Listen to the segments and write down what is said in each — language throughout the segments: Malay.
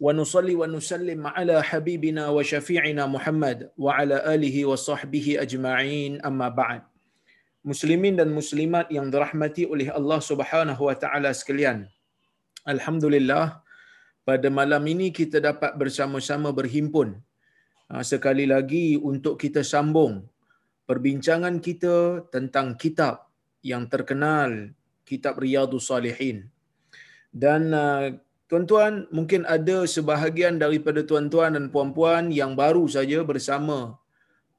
ونصلي ونسلم على حبيبنا وشفيعنا محمد وعلى آله وصحبه أجمعين أما بعد Muslimin dan muslimat yang dirahmati oleh Allah Subhanahu wa taala sekalian. Alhamdulillah pada malam ini kita dapat bersama-sama berhimpun ah, sekali lagi untuk kita sambung perbincangan kita tentang kitab yang terkenal kitab Riyadhus Salihin. Dan uh, tuan-tuan mungkin ada sebahagian daripada tuan-tuan dan puan-puan yang baru saja bersama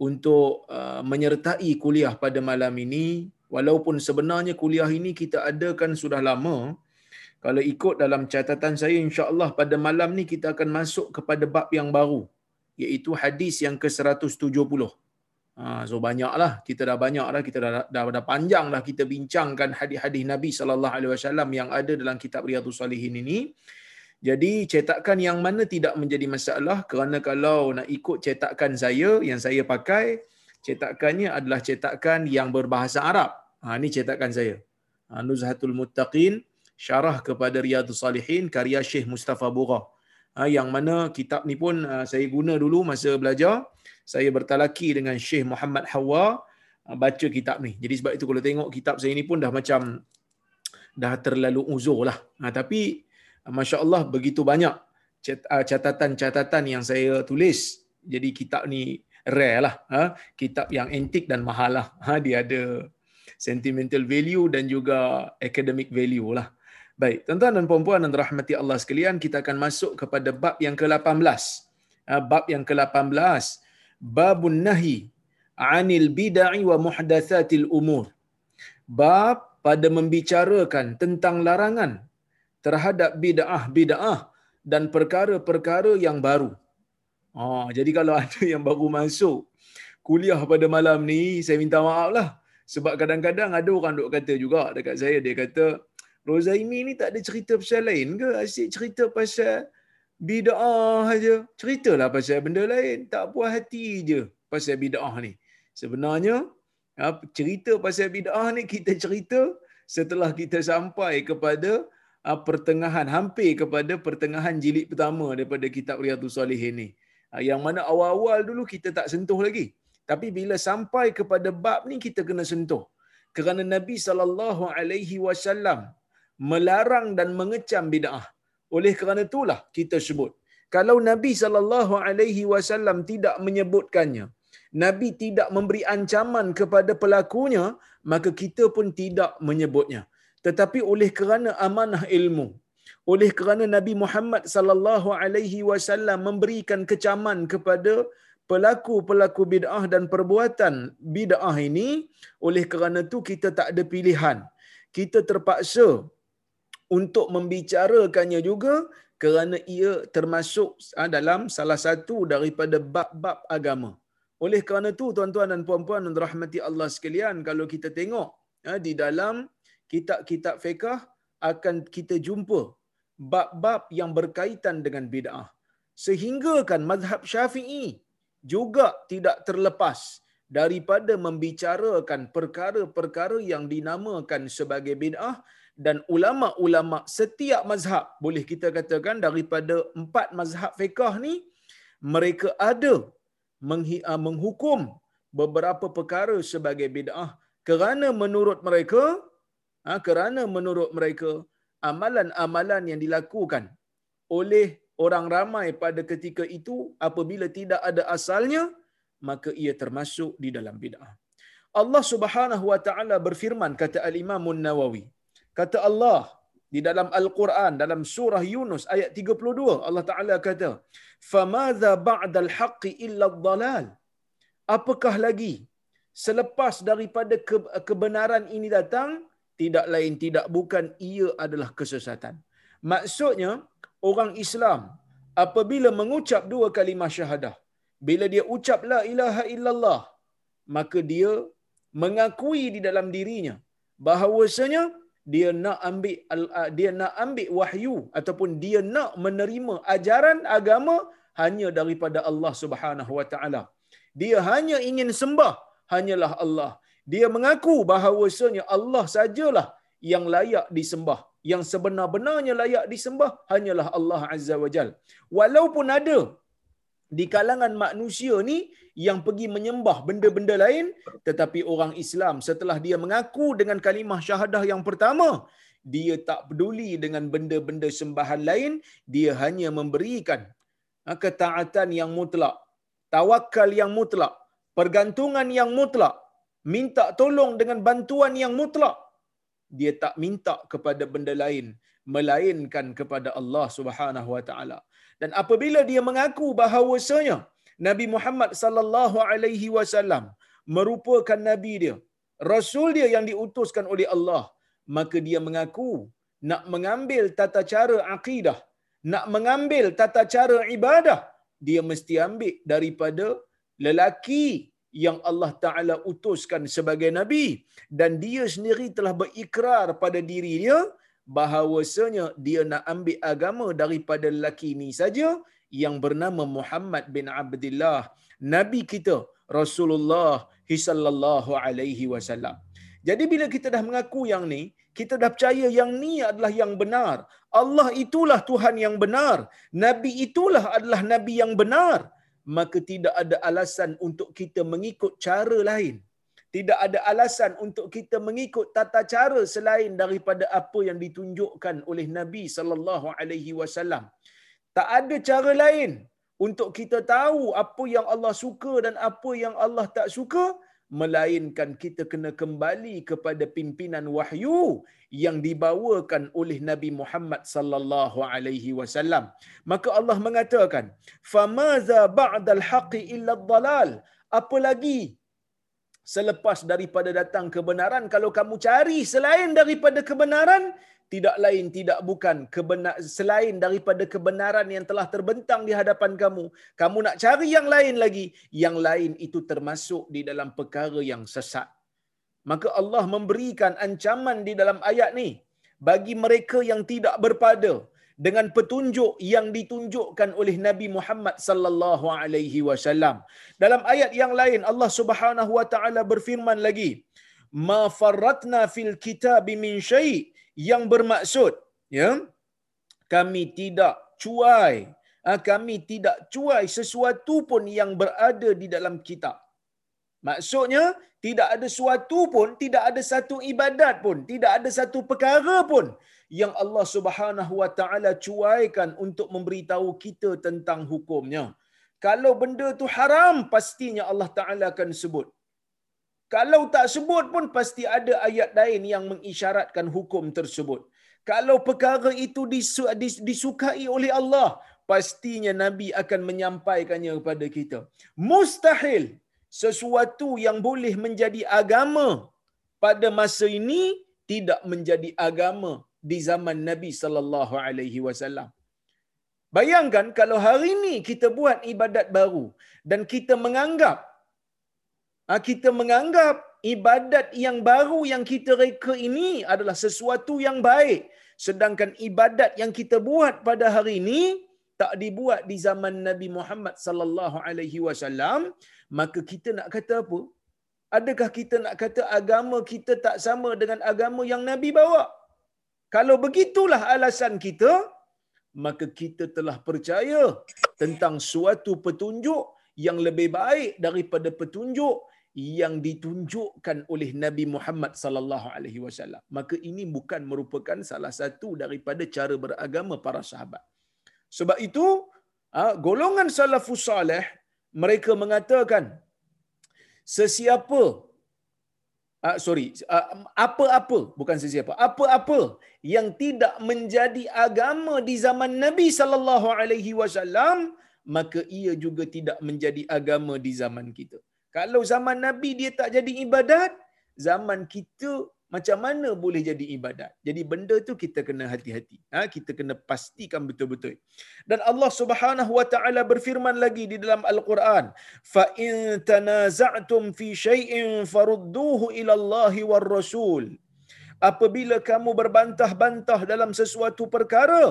untuk uh, menyertai kuliah pada malam ini walaupun sebenarnya kuliah ini kita adakan sudah lama kalau ikut dalam catatan saya insya-Allah pada malam ni kita akan masuk kepada bab yang baru iaitu hadis yang ke-170. Ha, so banyaklah kita dah banyaklah kita dah, dah dah panjang dah kita bincangkan hadis-hadis Nabi sallallahu alaihi wasallam yang ada dalam kitab Riyadhus Salihin ini. Jadi cetakan yang mana tidak menjadi masalah kerana kalau nak ikut cetakan saya yang saya pakai cetakannya adalah cetakan yang berbahasa Arab. Ha ni cetakan saya. Ha, Nuzhatul Muttaqin syarah kepada Riyadhus Salihin karya Syekh Mustafa Bura. Ha, yang mana kitab ni pun uh, saya guna dulu masa belajar. Saya bertalaki dengan Syekh Muhammad Hawa uh, baca kitab ni. Jadi sebab itu kalau tengok kitab saya ni pun dah macam dah terlalu uzur lah. Ha, tapi Masya Allah begitu banyak ah, catatan-catatan yang saya tulis. Jadi kitab ni rare lah. Ha? Kitab yang antik dan mahal lah. Ha? Dia ada sentimental value dan juga academic value lah. Baik, tuan-tuan dan puan-puan dan rahmati Allah sekalian, kita akan masuk kepada bab yang ke-18. Ha? Bab yang ke-18. Babun nahi anil bidai wa muhdathatil umur. Bab pada membicarakan tentang larangan terhadap bid'ah-bid'ah dan perkara-perkara yang baru. Oh, jadi kalau ada yang baru masuk kuliah pada malam ni, saya minta maaf lah. Sebab kadang-kadang ada orang duk kata juga dekat saya, dia kata, Rozaimi ni tak ada cerita pasal lain ke? Asyik cerita pasal bid'ah aja. Ceritalah pasal benda lain. Tak puas hati je pasal bid'ah ni. Sebenarnya, cerita pasal bid'ah ni kita cerita setelah kita sampai kepada pertengahan hampir kepada pertengahan jilid pertama daripada kitab Riyadhus Salihin ni. Uh, yang mana awal-awal dulu kita tak sentuh lagi. Tapi bila sampai kepada bab ni kita kena sentuh. Kerana Nabi sallallahu alaihi wasallam melarang dan mengecam bid'ah. Oleh kerana itulah kita sebut. Kalau Nabi sallallahu alaihi wasallam tidak menyebutkannya, Nabi tidak memberi ancaman kepada pelakunya, maka kita pun tidak menyebutnya tetapi oleh kerana amanah ilmu oleh kerana Nabi Muhammad sallallahu alaihi wasallam memberikan kecaman kepada pelaku-pelaku bid'ah dan perbuatan bid'ah ini oleh kerana itu kita tak ada pilihan. Kita terpaksa untuk membicarakannya juga kerana ia termasuk ah, dalam salah satu daripada bab-bab agama. Oleh kerana itu tuan-tuan dan puan-puan dan rahmati Allah sekalian kalau kita tengok ah, di dalam kitab-kitab fiqh akan kita jumpa bab-bab yang berkaitan dengan bid'ah. Sehingga kan mazhab syafi'i juga tidak terlepas daripada membicarakan perkara-perkara yang dinamakan sebagai bid'ah dan ulama-ulama setiap mazhab boleh kita katakan daripada empat mazhab fiqh ni mereka ada ah, menghukum beberapa perkara sebagai bid'ah kerana menurut mereka ha, kerana menurut mereka amalan-amalan yang dilakukan oleh orang ramai pada ketika itu apabila tidak ada asalnya maka ia termasuk di dalam bid'ah. Allah Subhanahu wa taala berfirman kata al-Imam An-Nawawi. Kata Allah di dalam Al-Quran dalam surah Yunus ayat 32 Allah Taala kata, "Famadza ba'dal haqqi illa ad-dhalal?" Apakah lagi selepas daripada kebenaran ini datang tidak lain tidak bukan ia adalah kesesatan. Maksudnya orang Islam apabila mengucap dua kalimah syahadah, bila dia ucap la ilaha illallah, maka dia mengakui di dalam dirinya bahawasanya dia nak ambil dia nak ambil wahyu ataupun dia nak menerima ajaran agama hanya daripada Allah Subhanahu wa taala. Dia hanya ingin sembah hanyalah Allah. Dia mengaku bahawasanya Allah sajalah yang layak disembah. Yang sebenar-benarnya layak disembah hanyalah Allah Azza wa Jal. Walaupun ada di kalangan manusia ni yang pergi menyembah benda-benda lain tetapi orang Islam setelah dia mengaku dengan kalimah syahadah yang pertama dia tak peduli dengan benda-benda sembahan lain dia hanya memberikan ha, ketaatan yang mutlak tawakal yang mutlak pergantungan yang mutlak minta tolong dengan bantuan yang mutlak. Dia tak minta kepada benda lain melainkan kepada Allah Subhanahu wa taala. Dan apabila dia mengaku bahawasanya Nabi Muhammad sallallahu alaihi wasallam merupakan nabi dia, rasul dia yang diutuskan oleh Allah, maka dia mengaku nak mengambil tata cara akidah, nak mengambil tata cara ibadah, dia mesti ambil daripada lelaki yang Allah Taala utuskan sebagai nabi dan dia sendiri telah berikrar pada diri dia bahawasanya dia nak ambil agama daripada lelaki ini saja yang bernama Muhammad bin Abdullah nabi kita Rasulullah sallallahu alaihi wasallam. Jadi bila kita dah mengaku yang ni, kita dah percaya yang ni adalah yang benar. Allah itulah Tuhan yang benar. Nabi itulah adalah nabi yang benar. Maka tidak ada alasan untuk kita mengikut cara lain tidak ada alasan untuk kita mengikut tata cara selain daripada apa yang ditunjukkan oleh Nabi sallallahu alaihi wasallam. Tak ada cara lain untuk kita tahu apa yang Allah suka dan apa yang Allah tak suka melainkan kita kena kembali kepada pimpinan wahyu yang dibawakan oleh Nabi Muhammad sallallahu alaihi wasallam. Maka Allah mengatakan, "Famaza ba'dal haqqi illa ad-dhalal?" Apa lagi selepas daripada datang kebenaran kalau kamu cari selain daripada kebenaran tidak lain tidak bukan kebenar selain daripada kebenaran yang telah terbentang di hadapan kamu kamu nak cari yang lain lagi. Yang lain itu termasuk di dalam perkara yang sesat. Maka Allah memberikan ancaman di dalam ayat ni bagi mereka yang tidak berpada dengan petunjuk yang ditunjukkan oleh Nabi Muhammad sallallahu alaihi wasallam. Dalam ayat yang lain Allah Subhanahu wa taala berfirman lagi, "Ma farratna fil kitab min syai" yang bermaksud ya kami tidak cuai ah, kami tidak cuai sesuatu pun yang berada di dalam kitab. Maksudnya tidak ada sesuatu pun, tidak ada satu ibadat pun, tidak ada satu perkara pun yang Allah Subhanahu Wa Taala cuaikan untuk memberitahu kita tentang hukumnya. Kalau benda tu haram, pastinya Allah Taala akan sebut. Kalau tak sebut pun pasti ada ayat lain yang mengisyaratkan hukum tersebut. Kalau perkara itu disukai oleh Allah, pastinya Nabi akan menyampaikannya kepada kita. Mustahil sesuatu yang boleh menjadi agama pada masa ini tidak menjadi agama di zaman Nabi sallallahu alaihi wasallam. Bayangkan kalau hari ini kita buat ibadat baru dan kita menganggap kita menganggap ibadat yang baru yang kita reka ini adalah sesuatu yang baik. Sedangkan ibadat yang kita buat pada hari ini tak dibuat di zaman Nabi Muhammad sallallahu alaihi wasallam maka kita nak kata apa? Adakah kita nak kata agama kita tak sama dengan agama yang Nabi bawa? Kalau begitulah alasan kita, maka kita telah percaya tentang suatu petunjuk yang lebih baik daripada petunjuk yang ditunjukkan oleh Nabi Muhammad sallallahu alaihi wasallam. Maka ini bukan merupakan salah satu daripada cara beragama para sahabat. Sebab itu, ah, golongan salafus salih mereka mengatakan sesiapa uh, sorry uh, apa-apa bukan sesiapa apa-apa yang tidak menjadi agama di zaman Nabi sallallahu alaihi wasallam maka ia juga tidak menjadi agama di zaman kita kalau zaman Nabi dia tak jadi ibadat zaman kita macam mana boleh jadi ibadat. Jadi benda tu kita kena hati-hati. Ha? Kita kena pastikan betul-betul. Dan Allah Subhanahu Wa Taala berfirman lagi di dalam Al-Quran, "Fa in tanaza'tum fi shay'in farudduhu ila Allah war Rasul." Apabila kamu berbantah-bantah dalam sesuatu perkara,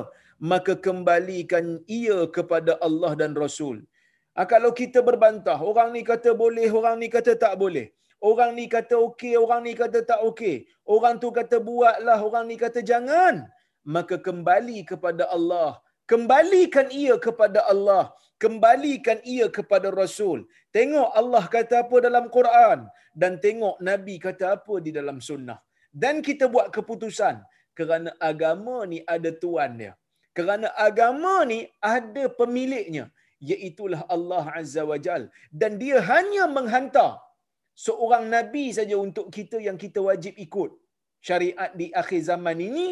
maka kembalikan ia kepada Allah dan Rasul. Ha, kalau kita berbantah, orang ni kata boleh, orang ni kata tak boleh. Orang ni kata okey, orang ni kata tak okey. Orang tu kata buatlah, orang ni kata jangan. Maka kembali kepada Allah. Kembalikan ia kepada Allah. Kembalikan ia kepada Rasul. Tengok Allah kata apa dalam Quran. Dan tengok Nabi kata apa di dalam sunnah. Dan kita buat keputusan. Kerana agama ni ada tuan dia. Kerana agama ni ada pemiliknya. Iaitulah Allah Azza wa Jal. Dan dia hanya menghantar seorang nabi saja untuk kita yang kita wajib ikut syariat di akhir zaman ini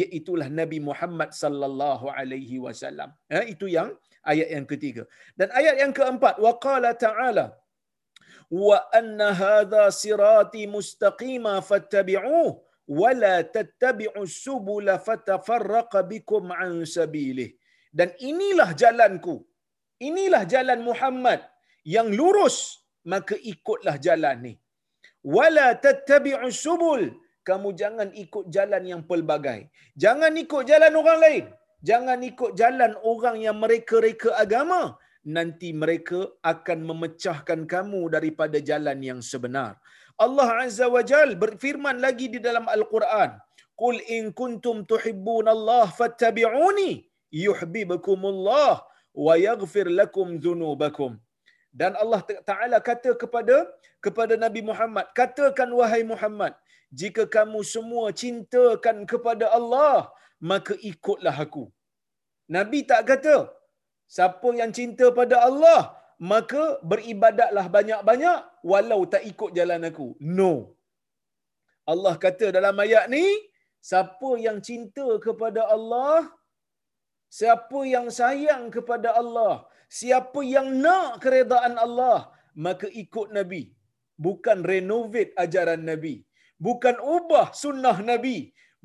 iaitu Nabi Muhammad sallallahu alaihi wasallam. Ya, itu yang ayat yang ketiga. Dan ayat yang keempat waqala ta'ala wa anna hadha sirati mustaqima fattabi'uhu wa la tattabi'u subula fatafarraqa bikum an. Dan inilah jalanku. Inilah jalan Muhammad yang lurus maka ikutlah jalan ni. Wala tattabi'u subul. Kamu jangan ikut jalan yang pelbagai. Jangan ikut jalan orang lain. Jangan ikut jalan orang yang mereka reka agama. Nanti mereka akan memecahkan kamu daripada jalan yang sebenar. Allah Azza wa Jal berfirman lagi di dalam Al-Quran. Qul in kuntum tuhibbun Allah fattabi'uni yuhibbukumullah wa yaghfir lakum dhunubakum. Dan Allah Taala kata kepada kepada Nabi Muhammad katakan wahai Muhammad jika kamu semua cintakan kepada Allah maka ikutlah aku. Nabi tak kata siapa yang cinta pada Allah maka beribadatlah banyak-banyak walau tak ikut jalan aku. No. Allah kata dalam ayat ni siapa yang cinta kepada Allah siapa yang sayang kepada Allah siapa yang nak keredaan Allah maka ikut nabi. Bukan renovate ajaran nabi. Bukan ubah sunnah nabi.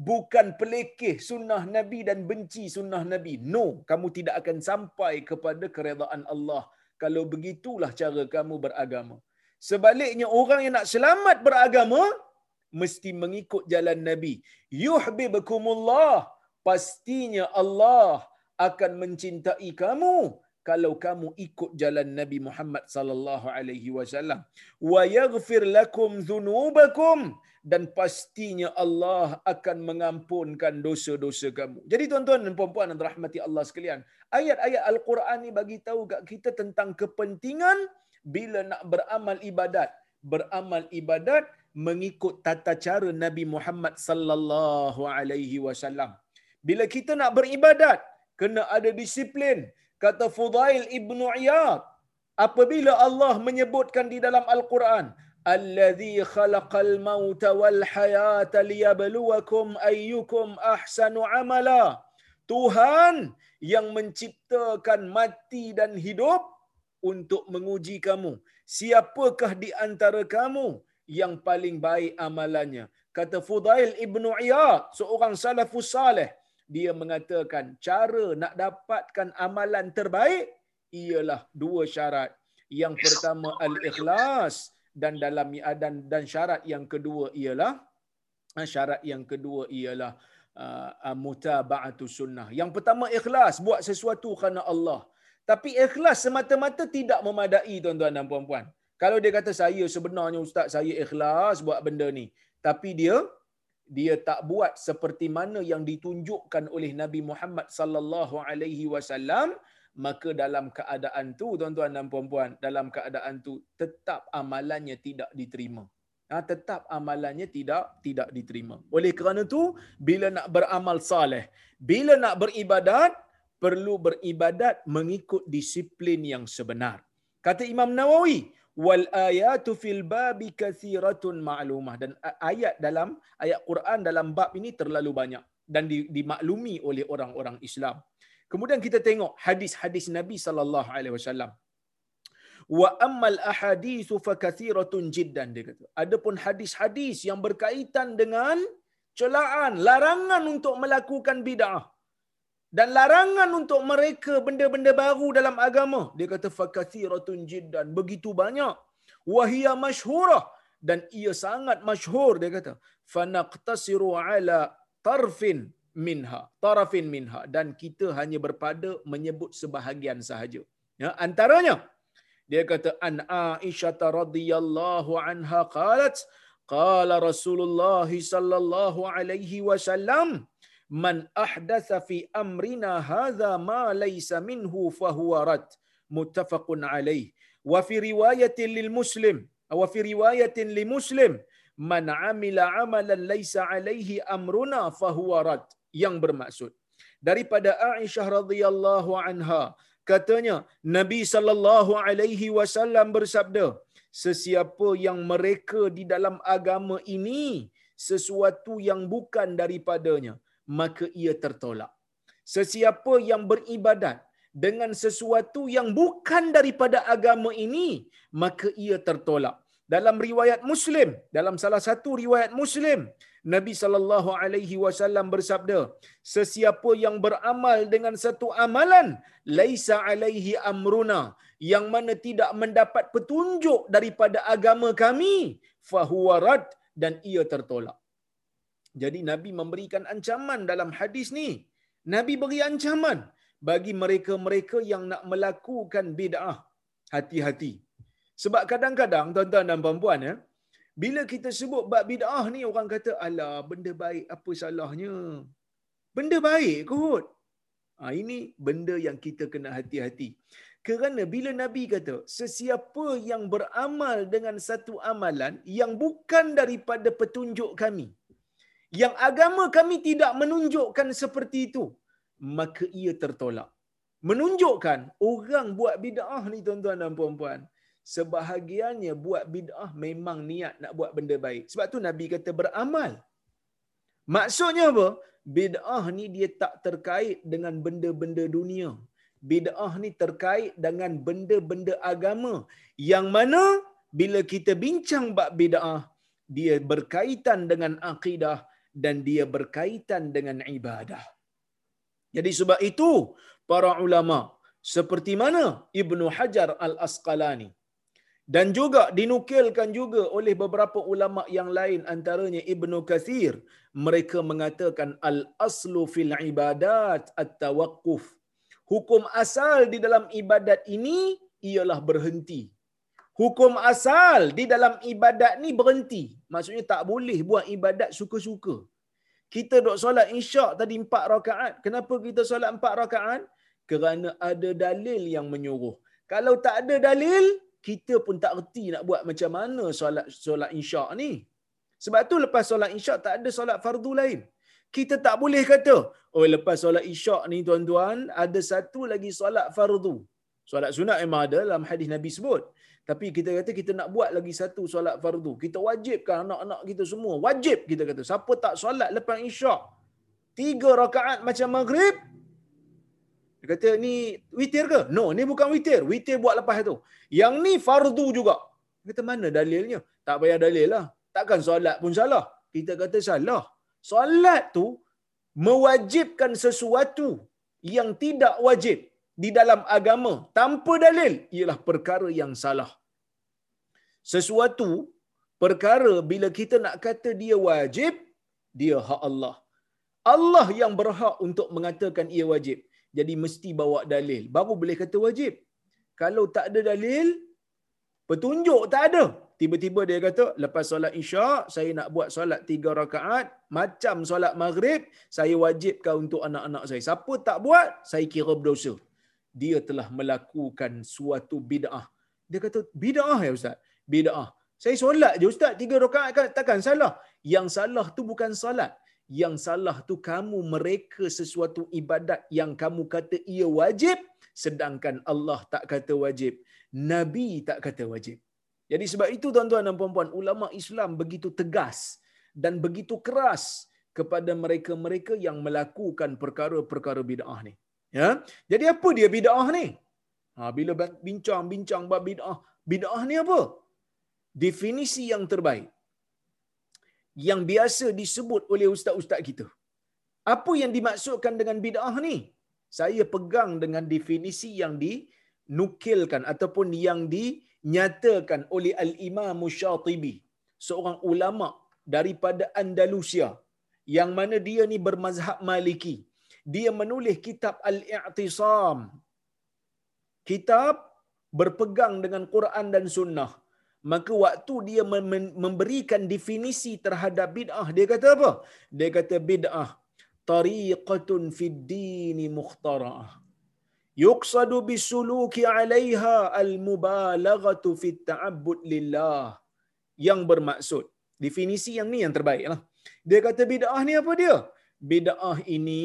Bukan pelekeh sunnah nabi dan benci sunnah nabi. No kamu tidak akan sampai kepada keredaan Allah. Kalau begitulah cara kamu beragama. Sebaliknya orang yang nak selamat beragama mesti mengikut jalan nabi. Yuhibbukumullah. Pastinya Allah akan mencintai kamu kalau kamu ikut jalan Nabi Muhammad sallallahu alaihi wasallam wa yaghfir lakum dhunubakum dan pastinya Allah akan mengampunkan dosa-dosa kamu. Jadi tuan-tuan dan puan-puan yang dirahmati Allah sekalian, ayat-ayat Al-Quran ni bagi tahu kat kita tentang kepentingan bila nak beramal ibadat. Beramal ibadat mengikut tata cara Nabi Muhammad sallallahu alaihi wasallam. Bila kita nak beribadat, kena ada disiplin, kata Fudail ibnu Iyad apabila Allah menyebutkan di dalam Al-Quran allazi khalaqal mauta wal hayata liyabluwakum ayyukum ahsanu amala. Tuhan yang menciptakan mati dan hidup untuk menguji kamu. Siapakah di antara kamu yang paling baik amalannya? Kata Fudail ibnu Iyad seorang salafus salih dia mengatakan cara nak dapatkan amalan terbaik ialah dua syarat. Yang pertama al-ikhlas dan dalam dan dan syarat yang kedua ialah ah, syarat yang kedua ialah uh, mutaba'atu sunnah. Yang pertama ikhlas buat sesuatu kerana Allah. Tapi ikhlas semata-mata tidak memadai tuan-tuan dan puan-puan. Kalau dia kata saya sebenarnya ustaz saya ikhlas buat benda ni, tapi dia dia tak buat seperti mana yang ditunjukkan oleh Nabi Muhammad sallallahu alaihi wasallam maka dalam keadaan tu tuan-tuan dan puan-puan dalam keadaan tu tetap amalannya tidak diterima. Ha, tetap amalannya tidak tidak diterima. Oleh kerana tu bila nak beramal saleh bila nak beribadat perlu beribadat mengikut disiplin yang sebenar. Kata Imam Nawawi wal ayatu fil babi kathiratun ma'lumah dan ayat dalam ayat Quran dalam bab ini terlalu banyak dan dimaklumi oleh orang-orang Islam. Kemudian kita tengok hadis-hadis Nabi sallallahu alaihi wasallam. Wa ammal ahadithu fakathiratun jiddan dia kata. Adapun hadis-hadis yang berkaitan dengan celaan, larangan untuk melakukan bid'ah dan larangan untuk mereka benda-benda baru dalam agama. Dia kata fakathiratun jiddan, begitu banyak. Wahia masyhurah dan ia sangat masyhur dia kata. Fanaqtasiru ala tarfin minha, tarafin minha dan kita hanya berpada menyebut sebahagian sahaja. Ya, antaranya dia kata an Aisyah radhiyallahu anha qalat qala Rasulullah sallallahu alaihi wasallam man ahdatha fi amrina hadha ma laysa minhu fa huwa rad. Muttafaqun alaih wa fi riwayatin lil muslim. Wa fi riwayatin li muslim. Man amila amalan laysa alaihi amruna fa huwa rad. Yang bermaksud. Daripada Aisyah radhiyallahu anha katanya Nabi sallallahu alaihi wasallam bersabda sesiapa yang mereka di dalam agama ini sesuatu yang bukan daripadanya maka ia tertolak sesiapa yang beribadat dengan sesuatu yang bukan daripada agama ini maka ia tertolak dalam riwayat Muslim dalam salah satu riwayat Muslim Nabi sallallahu alaihi wasallam bersabda, sesiapa yang beramal dengan satu amalan laisa alaihi amruna yang mana tidak mendapat petunjuk daripada agama kami, fahuwa rad dan ia tertolak. Jadi Nabi memberikan ancaman dalam hadis ni. Nabi beri ancaman bagi mereka-mereka yang nak melakukan bid'ah. Hati-hati. Sebab kadang-kadang tuan-tuan dan puan-puan ya, bila kita sebut bab bid'ah ni orang kata alah benda baik apa salahnya? Benda baik kot. Ha, ini benda yang kita kena hati-hati. Kerana bila Nabi kata sesiapa yang beramal dengan satu amalan yang bukan daripada petunjuk kami. Yang agama kami tidak menunjukkan seperti itu. Maka ia tertolak. Menunjukkan orang buat bid'ah ni tuan-tuan dan puan-puan sebahagiannya buat bid'ah memang niat nak buat benda baik. Sebab tu Nabi kata beramal. Maksudnya apa? Bid'ah ni dia tak terkait dengan benda-benda dunia. Bid'ah ni terkait dengan benda-benda agama. Yang mana bila kita bincang bab bid'ah, dia berkaitan dengan akidah dan dia berkaitan dengan ibadah. Jadi sebab itu para ulama seperti mana Ibnu Hajar Al-Asqalani dan juga dinukilkan juga oleh beberapa ulama yang lain antaranya Ibnu Kathir mereka mengatakan al aslu fil ibadat at tawaqquf hukum asal di dalam ibadat ini ialah berhenti hukum asal di dalam ibadat ni berhenti maksudnya tak boleh buat ibadat suka-suka kita dok solat isyak tadi empat rakaat kenapa kita solat empat rakaat kerana ada dalil yang menyuruh kalau tak ada dalil kita pun tak reti nak buat macam mana solat solat isyak ni. Sebab tu lepas solat isyak tak ada solat fardu lain. Kita tak boleh kata, oh lepas solat isyak ni tuan-tuan, ada satu lagi solat fardu. Solat sunat memang ada dalam hadis Nabi sebut. Tapi kita kata kita nak buat lagi satu solat fardu. Kita wajibkan anak-anak kita semua. Wajib kita kata. Siapa tak solat lepas isyak, tiga rakaat macam maghrib, dia kata ni witir ke? No, ni bukan witir. Witir buat lepas tu. Yang ni fardu juga. Dia kata mana dalilnya? Tak payah dalil lah. Takkan solat pun salah. Kita kata salah. Solat tu mewajibkan sesuatu yang tidak wajib di dalam agama tanpa dalil ialah perkara yang salah. Sesuatu perkara bila kita nak kata dia wajib, dia hak Allah. Allah yang berhak untuk mengatakan ia wajib. Jadi mesti bawa dalil. Baru boleh kata wajib. Kalau tak ada dalil, petunjuk tak ada. Tiba-tiba dia kata, lepas solat isyak, saya nak buat solat tiga rakaat, macam solat maghrib, saya wajibkan untuk anak-anak saya. Siapa tak buat, saya kira berdosa. Dia telah melakukan suatu bid'ah. Dia kata, bid'ah ya Ustaz? Bid'ah. Saya solat je Ustaz, tiga rakaat kan takkan salah. Yang salah tu bukan solat yang salah tu kamu mereka sesuatu ibadat yang kamu kata ia wajib sedangkan Allah tak kata wajib nabi tak kata wajib jadi sebab itu tuan-tuan dan puan-puan ulama Islam begitu tegas dan begitu keras kepada mereka-mereka yang melakukan perkara-perkara bid'ah ni ya jadi apa dia bid'ah ni Ha, bila bincang-bincang bab bid'ah, bid'ah ni apa? Definisi yang terbaik yang biasa disebut oleh ustaz-ustaz kita. Apa yang dimaksudkan dengan bid'ah ni? Saya pegang dengan definisi yang dinukilkan ataupun yang dinyatakan oleh Al-Imam Syatibi, seorang ulama daripada Andalusia yang mana dia ni bermazhab Maliki. Dia menulis kitab Al-I'tisam. Kitab berpegang dengan Quran dan Sunnah. Maka waktu dia memberikan definisi terhadap bid'ah, dia kata apa? Dia kata bid'ah tariqatun fid dini mukhtara'ah. Yuqsadu bisuluki 'alayha al-mubalaghatu fit ta'abbud lillah. Yang bermaksud. Definisi yang ni yang terbaiklah. Dia kata bid'ah ni apa dia? Bid'ah ini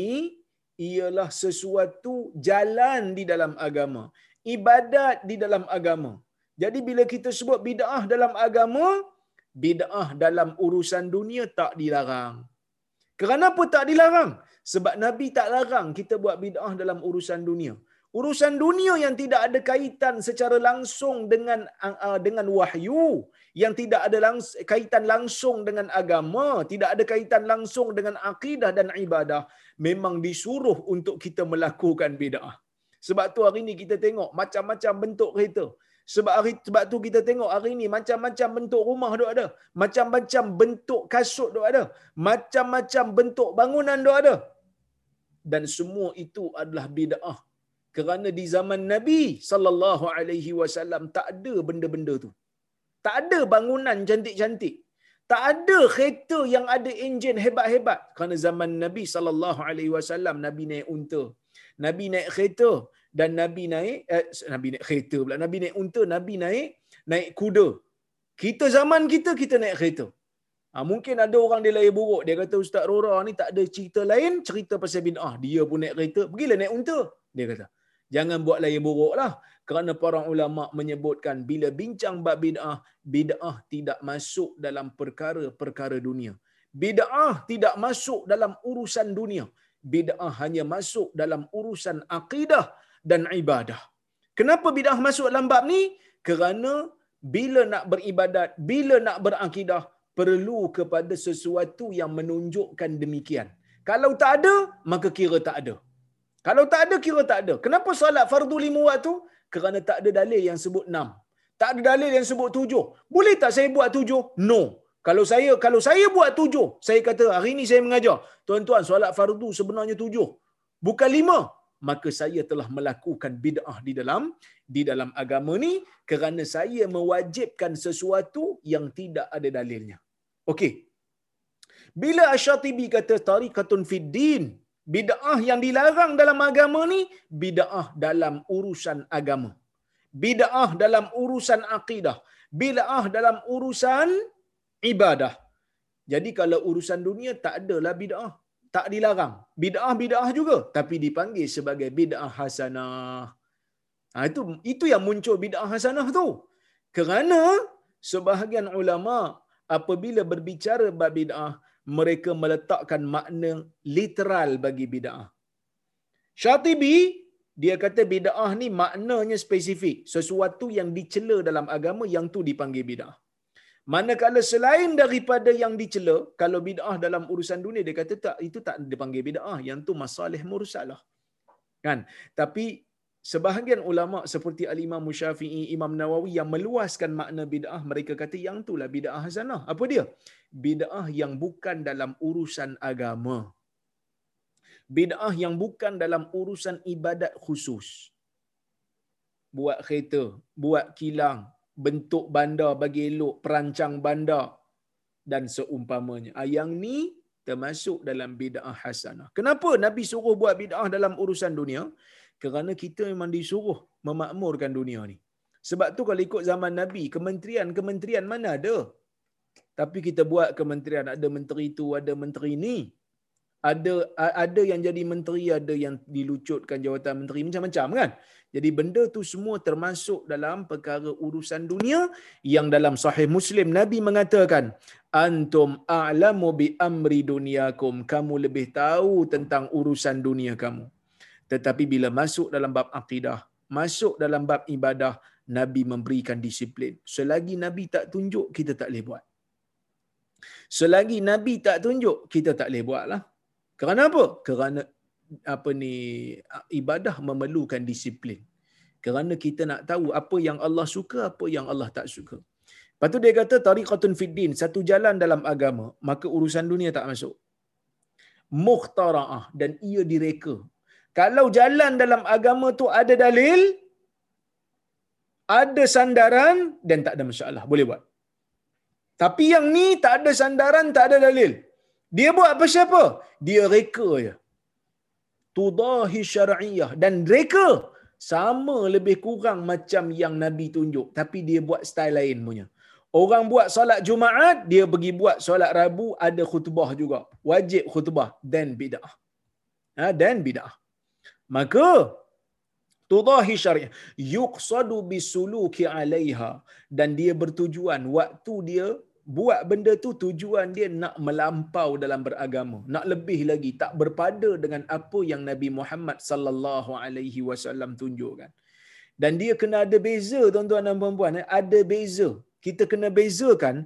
ialah sesuatu jalan di dalam agama, ibadat di dalam agama. Jadi bila kita sebut bid'ah dalam agama, bid'ah dalam urusan dunia tak dilarang. Kenapa tak dilarang? Sebab Nabi tak larang kita buat bid'ah dalam urusan dunia. Urusan dunia yang tidak ada kaitan secara langsung dengan uh, dengan wahyu, yang tidak ada langs, kaitan langsung dengan agama, tidak ada kaitan langsung dengan akidah dan ibadah, memang disuruh untuk kita melakukan bid'ah. Sebab tu hari ini kita tengok macam-macam bentuk kereta. Sebab hari sebab tu kita tengok hari ini macam-macam bentuk rumah dok ada. Macam-macam bentuk kasut dok ada. Macam-macam bentuk bangunan dok ada. Dan semua itu adalah bid'ah. Kerana di zaman Nabi sallallahu alaihi wasallam tak ada benda-benda tu. Tak ada bangunan cantik-cantik. Tak ada kereta yang ada enjin hebat-hebat. Kerana zaman Nabi sallallahu alaihi wasallam Nabi naik unta. Nabi naik kereta dan Nabi naik eh, Nabi naik kereta pula Nabi naik unta Nabi naik naik kuda kita zaman kita kita naik kereta ha, mungkin ada orang dia lahir buruk dia kata Ustaz Rora ni tak ada cerita lain cerita pasal bid'ah dia pun naik kereta pergilah naik unta dia kata jangan buat lahir buruk lah kerana para ulama menyebutkan bila bincang bab bid'ah bid'ah tidak masuk dalam perkara-perkara dunia bid'ah tidak masuk dalam urusan dunia bid'ah hanya masuk dalam urusan akidah dan ibadah. Kenapa bidah masuk dalam bab ni? Kerana bila nak beribadat, bila nak berakidah, perlu kepada sesuatu yang menunjukkan demikian. Kalau tak ada, maka kira tak ada. Kalau tak ada, kira tak ada. Kenapa solat fardu lima waktu? Kerana tak ada dalil yang sebut enam. Tak ada dalil yang sebut tujuh. Boleh tak saya buat tujuh? No. Kalau saya kalau saya buat tujuh, saya kata hari ini saya mengajar. Tuan-tuan, solat fardu sebenarnya tujuh. Bukan lima maka saya telah melakukan bid'ah di dalam di dalam agama ni kerana saya mewajibkan sesuatu yang tidak ada dalilnya. Okey. Bila Asy-Syatibi kata tariqatun fid din, bid'ah yang dilarang dalam agama ni bid'ah dalam urusan agama. Bid'ah dalam urusan akidah, bid'ah dalam urusan ibadah. Jadi kalau urusan dunia tak adalah bid'ah tak dilarang. Bid'ah bid'ah juga tapi dipanggil sebagai bid'ah hasanah. Ha, itu itu yang muncul bid'ah hasanah tu. Kerana sebahagian ulama apabila berbicara bab bid'ah mereka meletakkan makna literal bagi bid'ah. Syatibi dia kata bid'ah ni maknanya spesifik, sesuatu yang dicela dalam agama yang tu dipanggil bid'ah. Manakala selain daripada yang dicela, kalau bid'ah dalam urusan dunia dia kata tak itu tak dipanggil bid'ah, yang tu masalah mursalah. Kan? Tapi sebahagian ulama seperti Al-Imam Syafi'i, Imam Nawawi yang meluaskan makna bid'ah, mereka kata yang itulah bid'ah hasanah. Apa dia? Bid'ah yang bukan dalam urusan agama. Bid'ah yang bukan dalam urusan ibadat khusus. Buat kereta, buat kilang, bentuk bandar bagi elok, perancang bandar dan seumpamanya. Ah, yang ni termasuk dalam bid'ah hasanah. Kenapa Nabi suruh buat bid'ah dalam urusan dunia? Kerana kita memang disuruh memakmurkan dunia ni. Sebab tu kalau ikut zaman Nabi, kementerian-kementerian mana ada? Tapi kita buat kementerian, ada menteri tu, ada menteri ni. Ada ada yang jadi menteri, ada yang dilucutkan jawatan menteri, macam-macam kan? Jadi benda tu semua termasuk dalam perkara urusan dunia yang dalam sahih Muslim Nabi mengatakan antum a'lamu bi amri dunyakum kamu lebih tahu tentang urusan dunia kamu. Tetapi bila masuk dalam bab akidah masuk dalam bab ibadah Nabi memberikan disiplin. Selagi Nabi tak tunjuk, kita tak boleh buat. Selagi Nabi tak tunjuk, kita tak boleh buat lah. Kerana apa? Kerana apa ni ibadah memerlukan disiplin. Kerana kita nak tahu apa yang Allah suka, apa yang Allah tak suka. Lepas tu dia kata tariqatun fiddin, satu jalan dalam agama, maka urusan dunia tak masuk. Mukhtara'ah dan ia direka. Kalau jalan dalam agama tu ada dalil, ada sandaran dan tak ada masalah, boleh buat. Tapi yang ni tak ada sandaran, tak ada dalil. Dia buat apa siapa? Dia reka je. Tudahi syar'iyah. Dan reka sama lebih kurang macam yang Nabi tunjuk. Tapi dia buat style lain punya. Orang buat solat Jumaat, dia pergi buat solat Rabu, ada khutbah juga. Wajib khutbah. Dan bid'ah. Ha, dan bid'ah. Maka, tudahi syariah. Yuqsadu bisuluki alaiha. Dan dia bertujuan, waktu dia buat benda tu tujuan dia nak melampau dalam beragama. Nak lebih lagi. Tak berpada dengan apa yang Nabi Muhammad sallallahu alaihi wasallam tunjukkan. Dan dia kena ada beza tuan-tuan dan puan-puan. Ada beza. Kita kena bezakan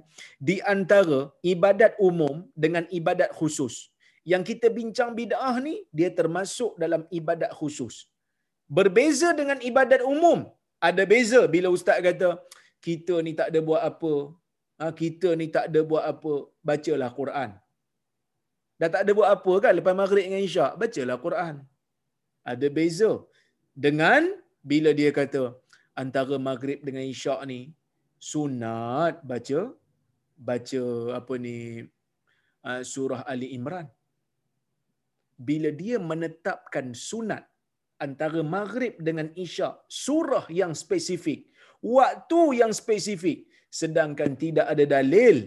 di antara ibadat umum dengan ibadat khusus yang kita bincang bid'ah ni dia termasuk dalam ibadat khusus berbeza dengan ibadat umum ada beza bila ustaz kata kita ni tak ada buat apa ha, kita ni tak ada buat apa, bacalah Quran. Dah tak ada buat apa kan lepas maghrib dengan isyak, bacalah Quran. Ada beza dengan bila dia kata antara maghrib dengan isyak ni sunat baca baca apa ni uh, surah Ali Imran. Bila dia menetapkan sunat antara maghrib dengan isyak, surah yang spesifik, waktu yang spesifik, sedangkan tidak ada dalil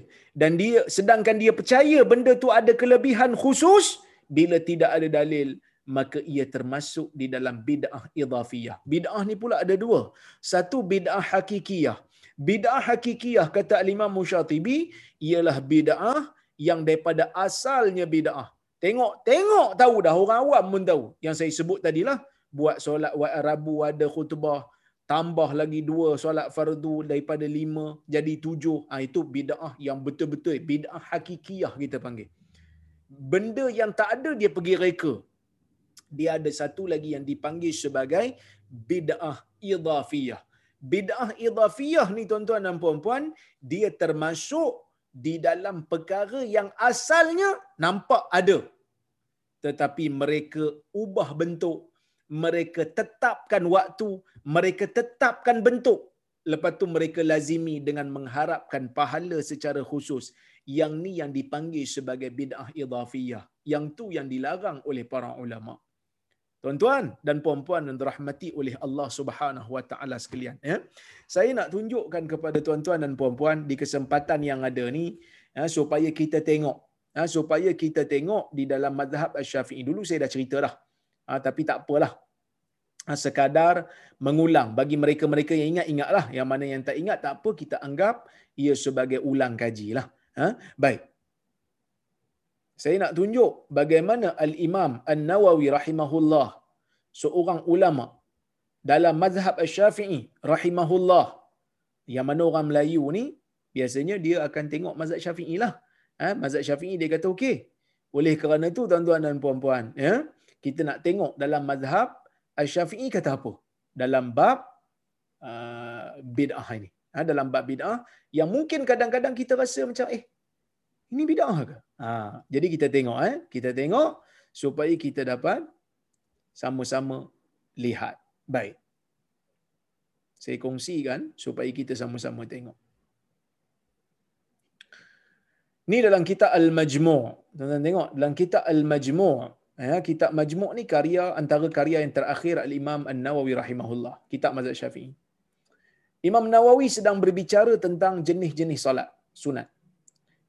dan dia sedangkan dia percaya benda tu ada kelebihan khusus bila tidak ada dalil maka ia termasuk di dalam bid'ah idhafiyah. Bid'ah ni pula ada dua. Satu bid'ah hakikiyah. Bid'ah hakikiyah kata Imam Musyatibi ialah bid'ah yang daripada asalnya bid'ah. Tengok, tengok tahu dah orang awam pun tahu. Yang saya sebut tadilah buat solat Rabu ada khutbah, tambah lagi dua solat fardu daripada lima jadi tujuh. Ha, itu bid'ah yang betul-betul bid'ah hakikiyah kita panggil. Benda yang tak ada dia pergi reka. Dia ada satu lagi yang dipanggil sebagai bid'ah idhafiyah. Bid'ah idhafiyah ni tuan-tuan dan puan-puan, dia termasuk di dalam perkara yang asalnya nampak ada. Tetapi mereka ubah bentuk, mereka tetapkan waktu, mereka tetapkan bentuk. Lepas tu mereka lazimi dengan mengharapkan pahala secara khusus. Yang ni yang dipanggil sebagai bid'ah idhafiyah. Yang tu yang dilarang oleh para ulama. Tuan-tuan dan puan-puan yang dirahmati oleh Allah Subhanahu Wa Taala sekalian, ya. Saya nak tunjukkan kepada tuan-tuan dan puan-puan di kesempatan yang ada ni ya, supaya kita tengok ya, supaya kita tengok di dalam mazhab Asy-Syafi'i. Dulu saya dah cerita dah. Ha, tapi tak apalah. Ha, sekadar mengulang. Bagi mereka-mereka yang ingat, ingatlah. Yang mana yang tak ingat, tak apa. Kita anggap ia sebagai ulang kaji lah. Ha? Baik. Saya nak tunjuk bagaimana Al-Imam An-Nawawi rahimahullah seorang ulama dalam mazhab Asy-Syafi'i rahimahullah yang mana orang Melayu ni biasanya dia akan tengok mazhab Syafi'i lah. Ha? Mazhab Syafi'i dia kata okey. Oleh kerana itu tuan-tuan dan puan-puan, ya, kita nak tengok dalam mazhab Al-Syafi'i kata apa? Dalam bab uh, bid'ah ini. Ha, dalam bab bid'ah yang mungkin kadang-kadang kita rasa macam eh ini bid'ah ke? Ha, jadi kita tengok eh, kita tengok supaya kita dapat sama-sama lihat. Baik. Saya kongsikan supaya kita sama-sama tengok. Ni dalam kitab Al-Majmu'. Tuan-tuan tengok dalam kitab Al-Majmu' Ya, kitab Majmu' ni karya antara karya yang terakhir Al-Imam An-Nawawi rahimahullah. Kitab Mazhab Syafi'i. Imam Nawawi sedang berbicara tentang jenis-jenis salat sunat.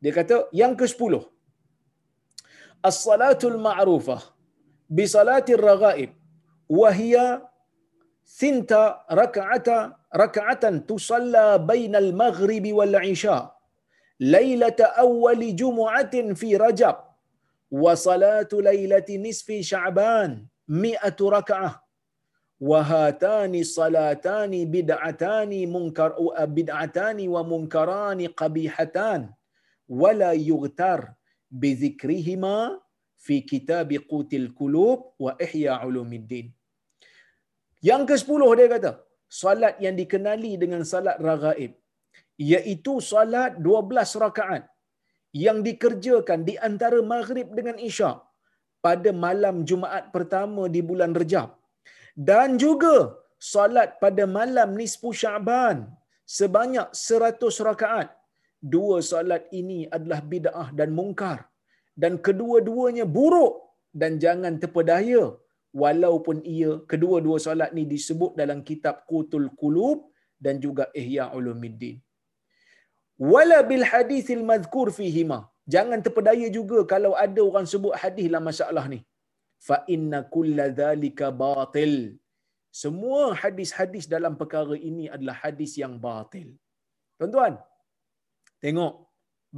Dia kata yang ke-10. As-salatul ma'rufah bi salatir raghaib wa hiya sinta rak'ata rak'atan tusalla bainal maghribi wal isha lailata awwal jumu'atin fi rajab wa salatu lailati nisfi sya'ban mi'atu wahatani salatani bid'atani munkar bid'atani wa munkarani qabihatan yughtar bi dhikrihima fi kitab qutil qulub wa ihya ulumuddin. Yang ke-10 dia kata solat yang dikenali dengan salat raghaib iaitu solat 12 rakaat yang dikerjakan di antara maghrib dengan isyak pada malam Jumaat pertama di bulan Rejab. Dan juga solat pada malam nisfu Syaban sebanyak 100 rakaat dua solat ini adalah bid'ah dan mungkar. Dan kedua-duanya buruk dan jangan terpedaya. Walaupun ia kedua-dua solat ni disebut dalam kitab Qutul Qulub dan juga Ihya Ulumuddin. Wala bil hadithil madhkur fihima. Jangan terpedaya juga kalau ada orang sebut hadis dalam masalah ni. Fa inna kulla dhalika batil. Semua hadis-hadis dalam perkara ini adalah hadis yang batil. Tuan-tuan tengok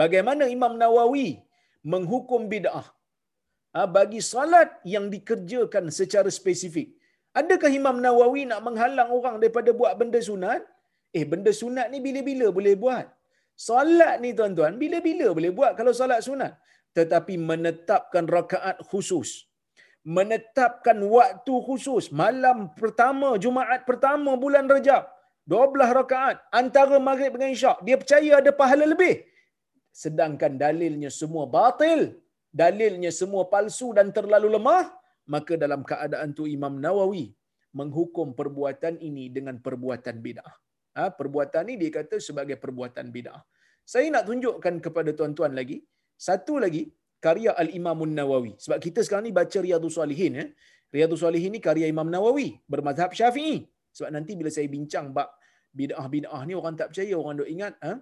bagaimana Imam Nawawi menghukum bid'ah ha, bagi salat yang dikerjakan secara spesifik adakah Imam Nawawi nak menghalang orang daripada buat benda sunat eh benda sunat ni bila-bila boleh buat Salat ni tuan-tuan, bila-bila boleh buat kalau salat sunat. Tetapi menetapkan rakaat khusus. Menetapkan waktu khusus. Malam pertama, Jumaat pertama bulan Rejab. 12 rakaat. Antara maghrib dengan isyak. Dia percaya ada pahala lebih. Sedangkan dalilnya semua batil. Dalilnya semua palsu dan terlalu lemah. Maka dalam keadaan tu Imam Nawawi menghukum perbuatan ini dengan perbuatan bid'ah ha, perbuatan ni dia kata sebagai perbuatan bid'ah. Saya nak tunjukkan kepada tuan-tuan lagi, satu lagi karya Al-Imam Nawawi. Sebab kita sekarang ni baca Riyadhus Salihin ya. Riyadhus Salihin ni karya Imam Nawawi bermazhab Syafi'i. Sebab nanti bila saya bincang bab bid'ah-bid'ah ni orang tak percaya, orang dok ingat ha?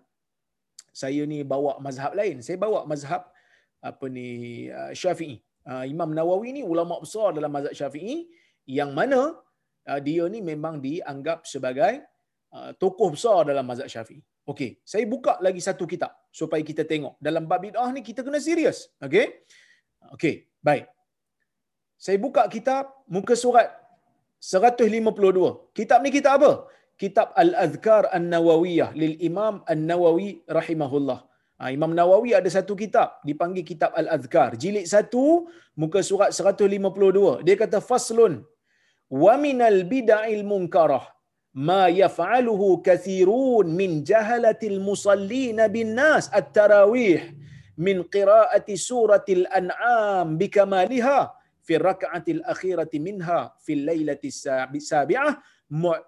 saya ni bawa mazhab lain. Saya bawa mazhab apa ni uh, Syafi'i. Uh, Imam Nawawi ni ulama besar dalam mazhab Syafi'i yang mana uh, dia ni memang dianggap sebagai tokoh besar dalam mazhab Syafi'i. Okey, saya buka lagi satu kitab supaya kita tengok. Dalam bab bid'ah ni kita kena serius. Okey? Okey, baik. Saya buka kitab muka surat 152. Kitab ni kitab apa? Kitab Al-Azkar An-Nawawiyah lil Imam An-Nawawi rahimahullah. Ha, Imam Nawawi ada satu kitab dipanggil Kitab Al-Azkar. Jilid satu, muka surat 152. Dia kata faslun wa minal bid'il munkarah ma yaf'aluhu kathirun min jahalatil musallin bin nas at-tarawih min qira'ati suratil an'am bikamaliha في الركعة الأخيرة منها في الليلة السابعة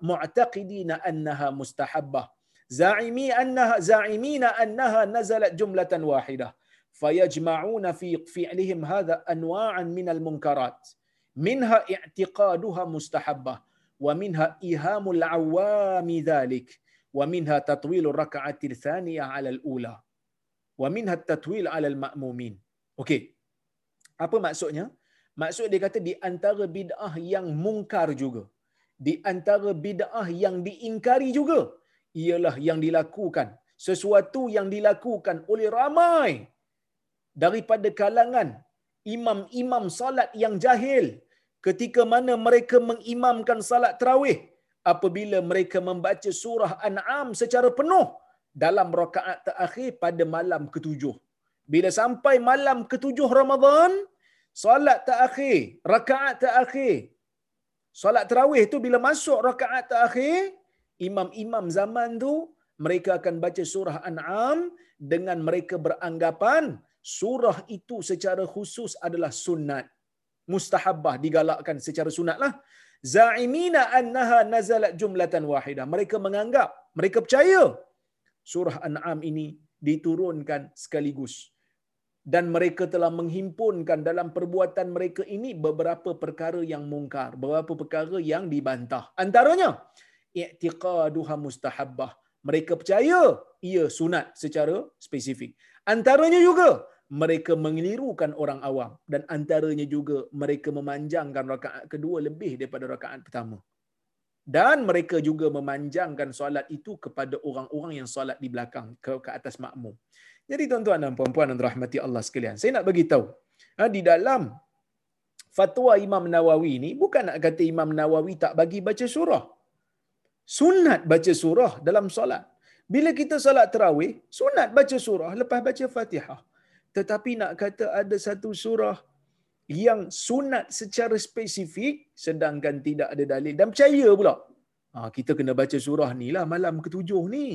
معتقدين أنها مستحبة زاعمي أنها زاعمين أنها نزلت جملة واحدة فيجمعون في فعلهم هذا أنواعا من المنكرات منها اعتقادها مستحبة ومنها إيهام العوام ذلك ومنها تطويل الركعة الثانية على الأولى ومنها التطويل على المأمومين Okey. Apa maksudnya? Maksud dia kata di antara bid'ah yang mungkar juga. Di antara bid'ah yang diingkari juga. Ialah yang dilakukan. Sesuatu yang dilakukan oleh ramai daripada kalangan imam-imam salat yang jahil ketika mana mereka mengimamkan salat tarawih apabila mereka membaca surah An'am secara penuh dalam rakaat terakhir pada malam ketujuh. Bila sampai malam ketujuh Ramadan, salat terakhir, rakaat terakhir, salat tarawih tu bila masuk rakaat terakhir, imam-imam zaman tu mereka akan baca surah An'am dengan mereka beranggapan surah itu secara khusus adalah sunat. Mustahabbah digalakkan secara sunatlah. Za'imina annaha nazalat jumlatan wahidah mereka menganggap mereka percaya surah an'am ini diturunkan sekaligus dan mereka telah menghimpunkan dalam perbuatan mereka ini beberapa perkara yang mungkar beberapa perkara yang dibantah antaranya i'tiqaduha mustahabbah mereka percaya ia sunat secara spesifik antaranya juga mereka mengelirukan orang awam dan antaranya juga mereka memanjangkan rakaat kedua lebih daripada rakaat pertama. Dan mereka juga memanjangkan solat itu kepada orang-orang yang solat di belakang ke, ke atas makmum. Jadi tuan-tuan dan puan-puan dan rahmati Allah sekalian, saya nak bagi tahu ha, di dalam fatwa Imam Nawawi ni bukan nak kata Imam Nawawi tak bagi baca surah. Sunat baca surah dalam solat. Bila kita solat terawih, sunat baca surah lepas baca Fatihah. Tetapi nak kata ada satu surah yang sunat secara spesifik sedangkan tidak ada dalil dan percaya pula. Ha, kita kena baca surah ni lah malam ketujuh ni.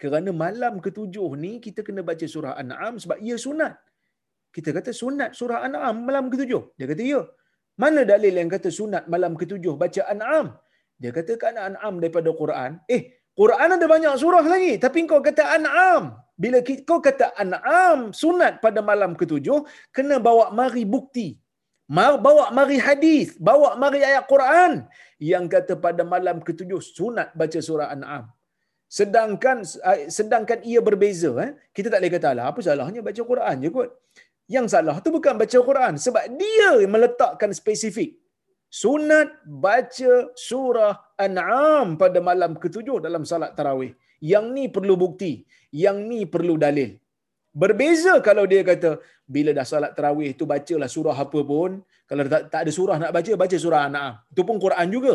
Kerana malam ketujuh ni kita kena baca surah An'am sebab ia sunat. Kita kata sunat surah An'am malam ketujuh. Dia kata ya. Mana dalil yang kata sunat malam ketujuh baca An'am? Dia kata kan An'am daripada Quran. Eh, Quran ada banyak surah lagi. Tapi kau kata An'am. Bila kau kata An'am sunat pada malam ketujuh, kena bawa mari bukti. Bawa mari hadis, bawa mari ayat Quran yang kata pada malam ketujuh sunat baca surah An'am. Sedangkan sedangkan ia berbeza eh. Kita tak boleh kata lah apa salahnya baca Quran je kot. Yang salah tu bukan baca Quran sebab dia meletakkan spesifik. Sunat baca surah An'am pada malam ketujuh dalam salat tarawih. Yang ni perlu bukti. Yang ni perlu dalil. Berbeza kalau dia kata, bila dah salat tarawih tu bacalah surah apa pun. Kalau tak, tak ada surah nak baca, baca surah An'am. Itu pun Quran juga.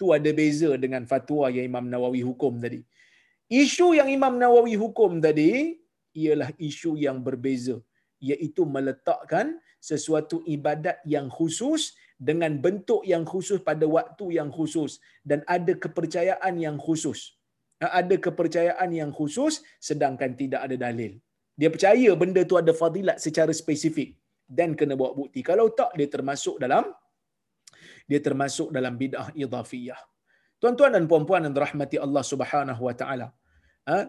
Tu ada beza dengan fatwa yang Imam Nawawi hukum tadi. Isu yang Imam Nawawi hukum tadi, ialah isu yang berbeza iaitu meletakkan sesuatu ibadat yang khusus dengan bentuk yang khusus pada waktu yang khusus dan ada kepercayaan yang khusus. Ada kepercayaan yang khusus sedangkan tidak ada dalil. Dia percaya benda tu ada fadilat secara spesifik dan kena bawa bukti. Kalau tak dia termasuk dalam dia termasuk dalam bid'ah idhafiyah. Tuan-tuan dan puan-puan yang dirahmati Allah Subhanahu wa taala. Ha?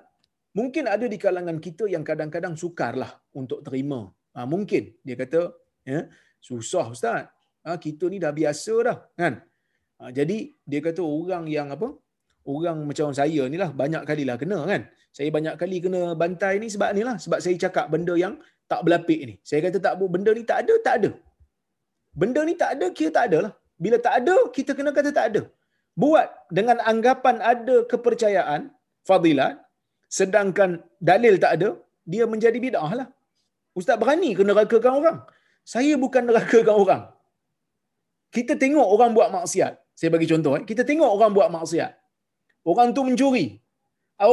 mungkin ada di kalangan kita yang kadang-kadang sukarlah untuk terima. Ha, mungkin dia kata, ya, susah ustaz. Ha, kita ni dah biasa dah, kan? Ha, jadi dia kata orang yang apa? Orang macam saya ni lah banyak kali lah kena kan. Saya banyak kali kena bantai ni sebab ni lah. Sebab saya cakap benda yang tak berlapik ni. Saya kata tak benda ni tak ada, tak ada. Benda ni tak ada, kira tak ada lah. Bila tak ada, kita kena kata tak ada. Buat dengan anggapan ada kepercayaan, fadilat, sedangkan dalil tak ada, dia menjadi bid'ah lah. Ustaz berani ke nerakakan orang? Saya bukan nerakakan orang. Kita tengok orang buat maksiat. Saya bagi contoh. Eh. Kita tengok orang buat maksiat. Orang tu mencuri.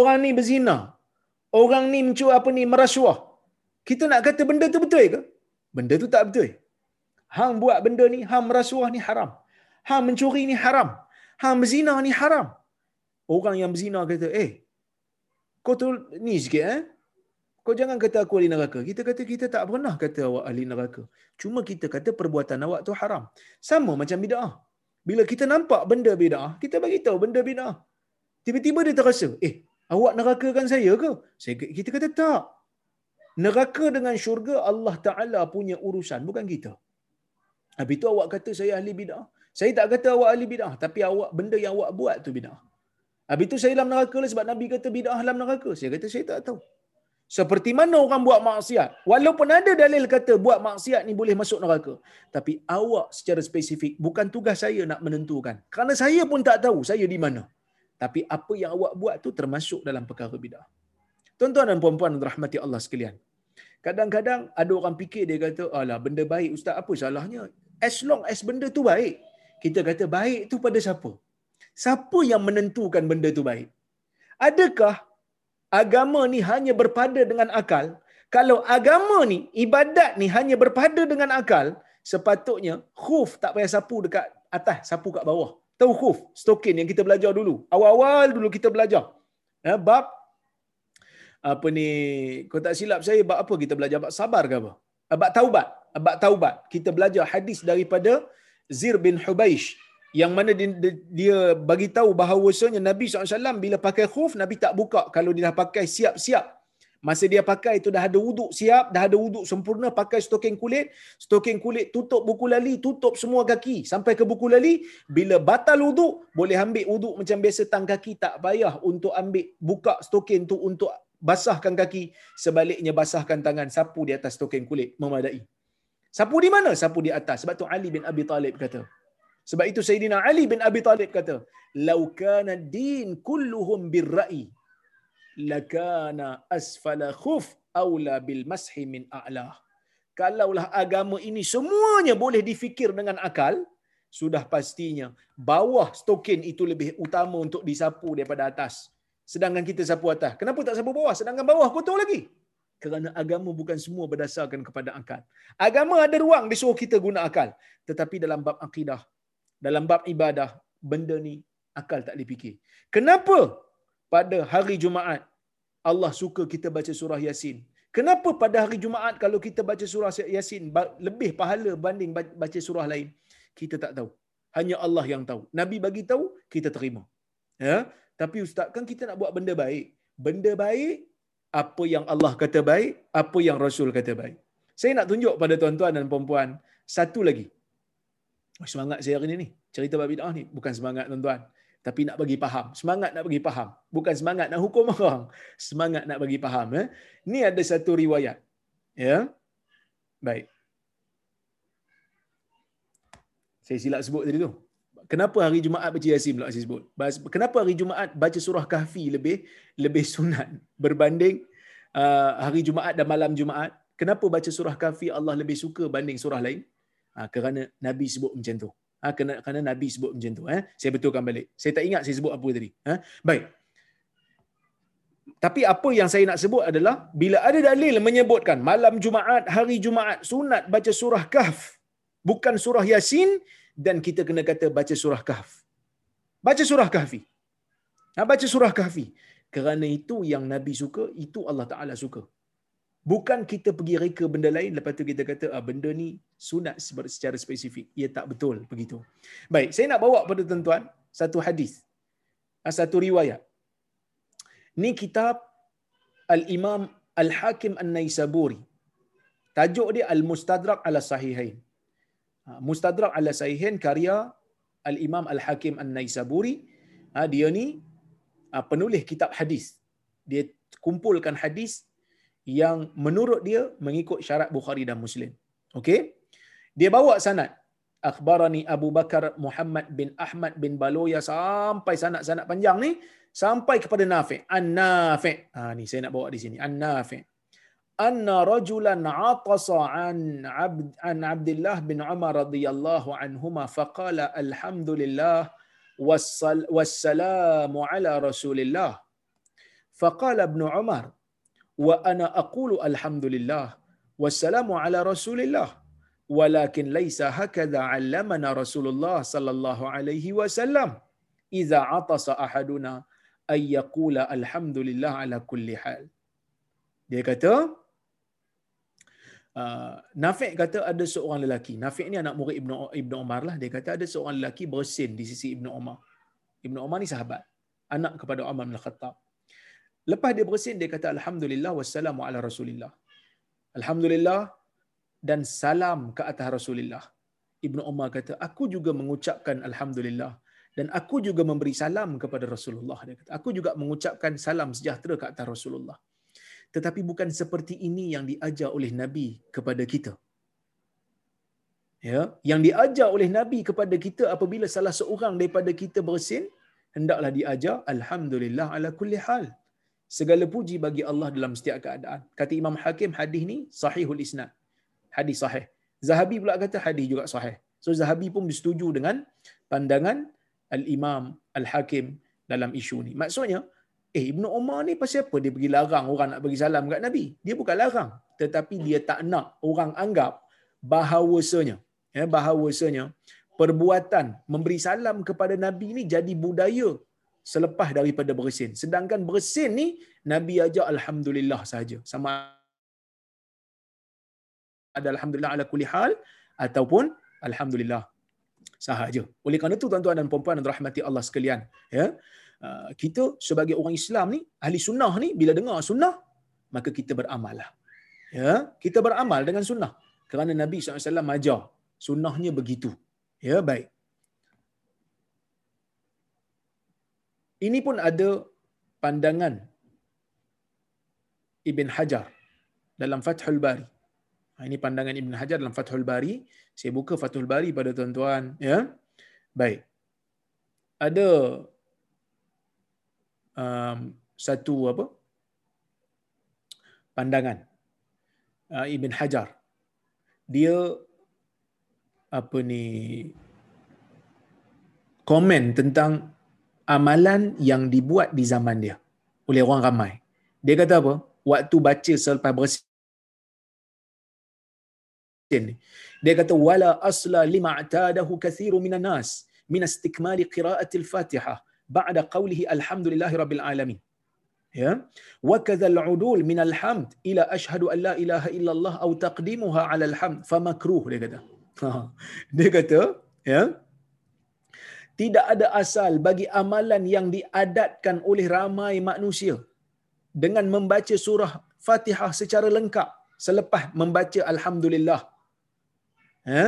Orang ni berzina. Orang ni mencuri apa ni merasuah. Kita nak kata benda tu betul ke? Benda tu tak betul. Hang buat benda ni, hang merasuah ni haram. Hang mencuri ni haram. Hang berzina ni haram. Orang yang berzina kata, eh, kau tu ni sikit eh. Kau jangan kata aku ahli neraka. Kita kata kita tak pernah kata awak ahli neraka. Cuma kita kata perbuatan awak tu haram. Sama macam bid'ah. Bila kita nampak benda bid'ah, kita bagi tahu benda bid'ah. Tiba-tiba dia terasa, eh, awak nerakakan saya ke? Saya, kita kata tak. Neraka dengan syurga Allah Ta'ala punya urusan, bukan kita. Habis itu awak kata saya ahli bid'ah. Saya tak kata awak ahli bid'ah, tapi awak benda yang awak buat tu bid'ah. Habis itu saya dalam neraka lah sebab Nabi kata bid'ah dalam neraka. Saya kata saya tak tahu. Seperti mana orang buat maksiat. Walaupun ada dalil kata buat maksiat ni boleh masuk neraka. Tapi awak secara spesifik bukan tugas saya nak menentukan. Kerana saya pun tak tahu saya di mana. Tapi apa yang awak buat tu termasuk dalam perkara bid'ah. Tuan-tuan dan puan-puan rahmati Allah sekalian. Kadang-kadang ada orang fikir dia kata, alah benda baik ustaz apa salahnya? As long as benda tu baik. Kita kata baik tu pada siapa? Siapa yang menentukan benda tu baik? Adakah agama ni hanya berpada dengan akal? Kalau agama ni, ibadat ni hanya berpada dengan akal, sepatutnya khuf tak payah sapu dekat atas, sapu kat bawah. Tahu khuf, stokin yang kita belajar dulu. Awal-awal dulu kita belajar. Ya, bab apa ni, kau tak silap saya, bab apa kita belajar? Bab sabar ke apa? Bab taubat. Bab taubat. Kita belajar hadis daripada Zir bin Hubaish yang mana dia, dia bagi tahu bahawasanya Nabi SAW bila pakai khuf Nabi tak buka. Kalau dia dah pakai siap-siap. Masa dia pakai itu dah ada wuduk siap dah ada wuduk sempurna pakai stoking kulit. Stoking kulit tutup buku lali tutup semua kaki. Sampai ke buku lali bila batal wuduk boleh ambil wuduk macam biasa tang kaki tak payah untuk ambil buka stoking tu untuk basahkan kaki. Sebaliknya basahkan tangan sapu di atas stoking kulit memadai. Sapu di mana? Sapu di atas. Sebab tu Ali bin Abi Talib kata sebab itu Sayyidina Ali bin Abi Talib kata, "Lau kana din kulluhum birra'i, lakana asfala khuf aula bil mashi min a'la." kalaulah agama ini semuanya boleh difikir dengan akal, sudah pastinya bawah stokin itu lebih utama untuk disapu daripada atas. Sedangkan kita sapu atas. Kenapa tak sapu bawah? Sedangkan bawah kotor lagi. Kerana agama bukan semua berdasarkan kepada akal. Agama ada ruang disuruh kita guna akal. Tetapi dalam bab akidah, dalam bab ibadah, benda ni akal tak dipikir. Kenapa pada hari Jumaat Allah suka kita baca surah Yasin? Kenapa pada hari Jumaat kalau kita baca surah Yasin lebih pahala banding baca surah lain? Kita tak tahu. Hanya Allah yang tahu. Nabi bagi tahu, kita terima. Ya? Tapi ustaz kan kita nak buat benda baik. Benda baik apa yang Allah kata baik, apa yang Rasul kata baik. Saya nak tunjuk pada tuan-tuan dan puan-puan satu lagi. Semangat saya hari ini ni. Cerita bab bid'ah ni bukan semangat tuan-tuan, tapi nak bagi faham. Semangat nak bagi faham, bukan semangat nak hukum orang. Semangat nak bagi faham, eh. Ni ada satu riwayat. Ya. Baik. Saya silap sebut tadi tu. Kenapa hari Jumaat baca Yasin pula saya sebut? Kenapa hari Jumaat baca surah Kahfi lebih lebih sunat berbanding uh, hari Jumaat dan malam Jumaat? Kenapa baca surah Kahfi Allah lebih suka banding surah lain? Ha, kerana Nabi sebut macam tu. Ha, kerana, kerana Nabi sebut macam tu. Eh? Saya betulkan balik. Saya tak ingat saya sebut apa tadi. Ha? Baik. Tapi apa yang saya nak sebut adalah bila ada dalil menyebutkan malam Jumaat, hari Jumaat sunat baca surah Kahf bukan surah Yasin dan kita kena kata baca surah Kahf. Baca surah Kahfi. Ha, baca surah Kahfi. Kerana itu yang Nabi suka, itu Allah Ta'ala suka. Bukan kita pergi reka benda lain, lepas tu kita kata ah, benda ni sunat secara spesifik. Ia tak betul begitu. Baik, saya nak bawa pada tuan-tuan satu hadis. Ah, satu riwayat. Ni kitab Al-Imam Al-Hakim An-Naisaburi. Tajuk dia Al-Mustadrak ala Sahihain. Ha, Mustadrak ala Sahihin karya Al-Imam Al-Hakim An-Naisaburi. Ha, dia ni penulis kitab hadis. Dia kumpulkan hadis yang menurut dia mengikut syarat Bukhari dan Muslim. Okey? Dia bawa sanad. Akhbarani Abu Bakar Muhammad bin Ahmad bin Baloya sampai sanad-sanad panjang ni sampai kepada Nafi'. An-Nafi'. Ha ni saya nak bawa di sini. An-Nafi'. anna rajulan atasa an abd an Abdullah bin Umar radhiyallahu anhuma faqala alhamdulillah wassalamu ala rasulillah faqala ibn Umar wa ana aqulu alhamdulillah wassalamu ala rasulillah walakin laysa hakadha 'allamana rasulullah sallallahu alaihi wasallam idza atasa ahaduna ay yaqula alhamdulillah ala kulli hal dia kata Uh, Nafi' kata ada seorang lelaki. Nafi' ni anak murid Ibnu Ibnu Umar lah. Dia kata ada seorang lelaki bersin di sisi Ibnu Umar. Ibnu Umar ni sahabat. Anak kepada Umar bin Khattab. Lepas dia bersin, dia kata Alhamdulillah wassalamu ala Rasulillah. Alhamdulillah dan salam ke atas Rasulillah. Ibnu Umar kata, aku juga mengucapkan Alhamdulillah dan aku juga memberi salam kepada Rasulullah. Dia kata, aku juga mengucapkan salam sejahtera ke atas Rasulullah tetapi bukan seperti ini yang diajar oleh Nabi kepada kita. Ya, yang diajar oleh Nabi kepada kita apabila salah seorang daripada kita bersin, hendaklah diajar alhamdulillah ala kulli hal. Segala puji bagi Allah dalam setiap keadaan. Kata Imam Hakim hadis ni sahihul isnad. Hadis sahih. Zahabi pula kata hadis juga sahih. So Zahabi pun bersetuju dengan pandangan Al-Imam Al-Hakim dalam isu ni. Maksudnya, Eh Ibnu Umar ni pasal apa dia pergi larang orang nak bagi salam kat Nabi? Dia bukan larang, tetapi dia tak nak orang anggap bahawasanya ya bahawasanya perbuatan memberi salam kepada Nabi ni jadi budaya selepas daripada bersin. Sedangkan bersin ni Nabi aja alhamdulillah saja. Sama ada alhamdulillah ala kulli hal ataupun alhamdulillah sahaja. Oleh kerana itu tuan-tuan dan puan-puan dan rahmati Allah sekalian, ya. Ah, kita sebagai orang Islam ni, ahli sunnah ni, bila dengar sunnah, maka kita beramal lah. Ya, kita beramal dengan sunnah. Kerana Nabi SAW ajar sunnahnya begitu. Ya, baik. Ini pun ada pandangan Ibn Hajar dalam Fathul Bari. Ha, ini pandangan Ibn Hajar dalam Fathul Bari. Saya buka Fathul Bari pada tuan-tuan. Ya, baik. Ada um, satu apa pandangan uh, Ibn Hajar dia apa ni komen tentang amalan yang dibuat di zaman dia oleh orang ramai. Dia kata apa? Waktu baca selepas bersin dia kata wala asla lima atadahu kathiru minan nas min istikmali al-Fatihah ba'da qawlihi alhamdulillahi rabbil alamin. Ya. Wa kadha al-udul min al-hamd ila ashhadu an la ilaha illallah aw taqdimuha 'ala al-hamd fa makruh dia kata. Dia kata, ya. Tidak ada asal bagi amalan yang diadatkan oleh ramai manusia dengan membaca surah Fatihah secara lengkap selepas membaca alhamdulillah. Ya.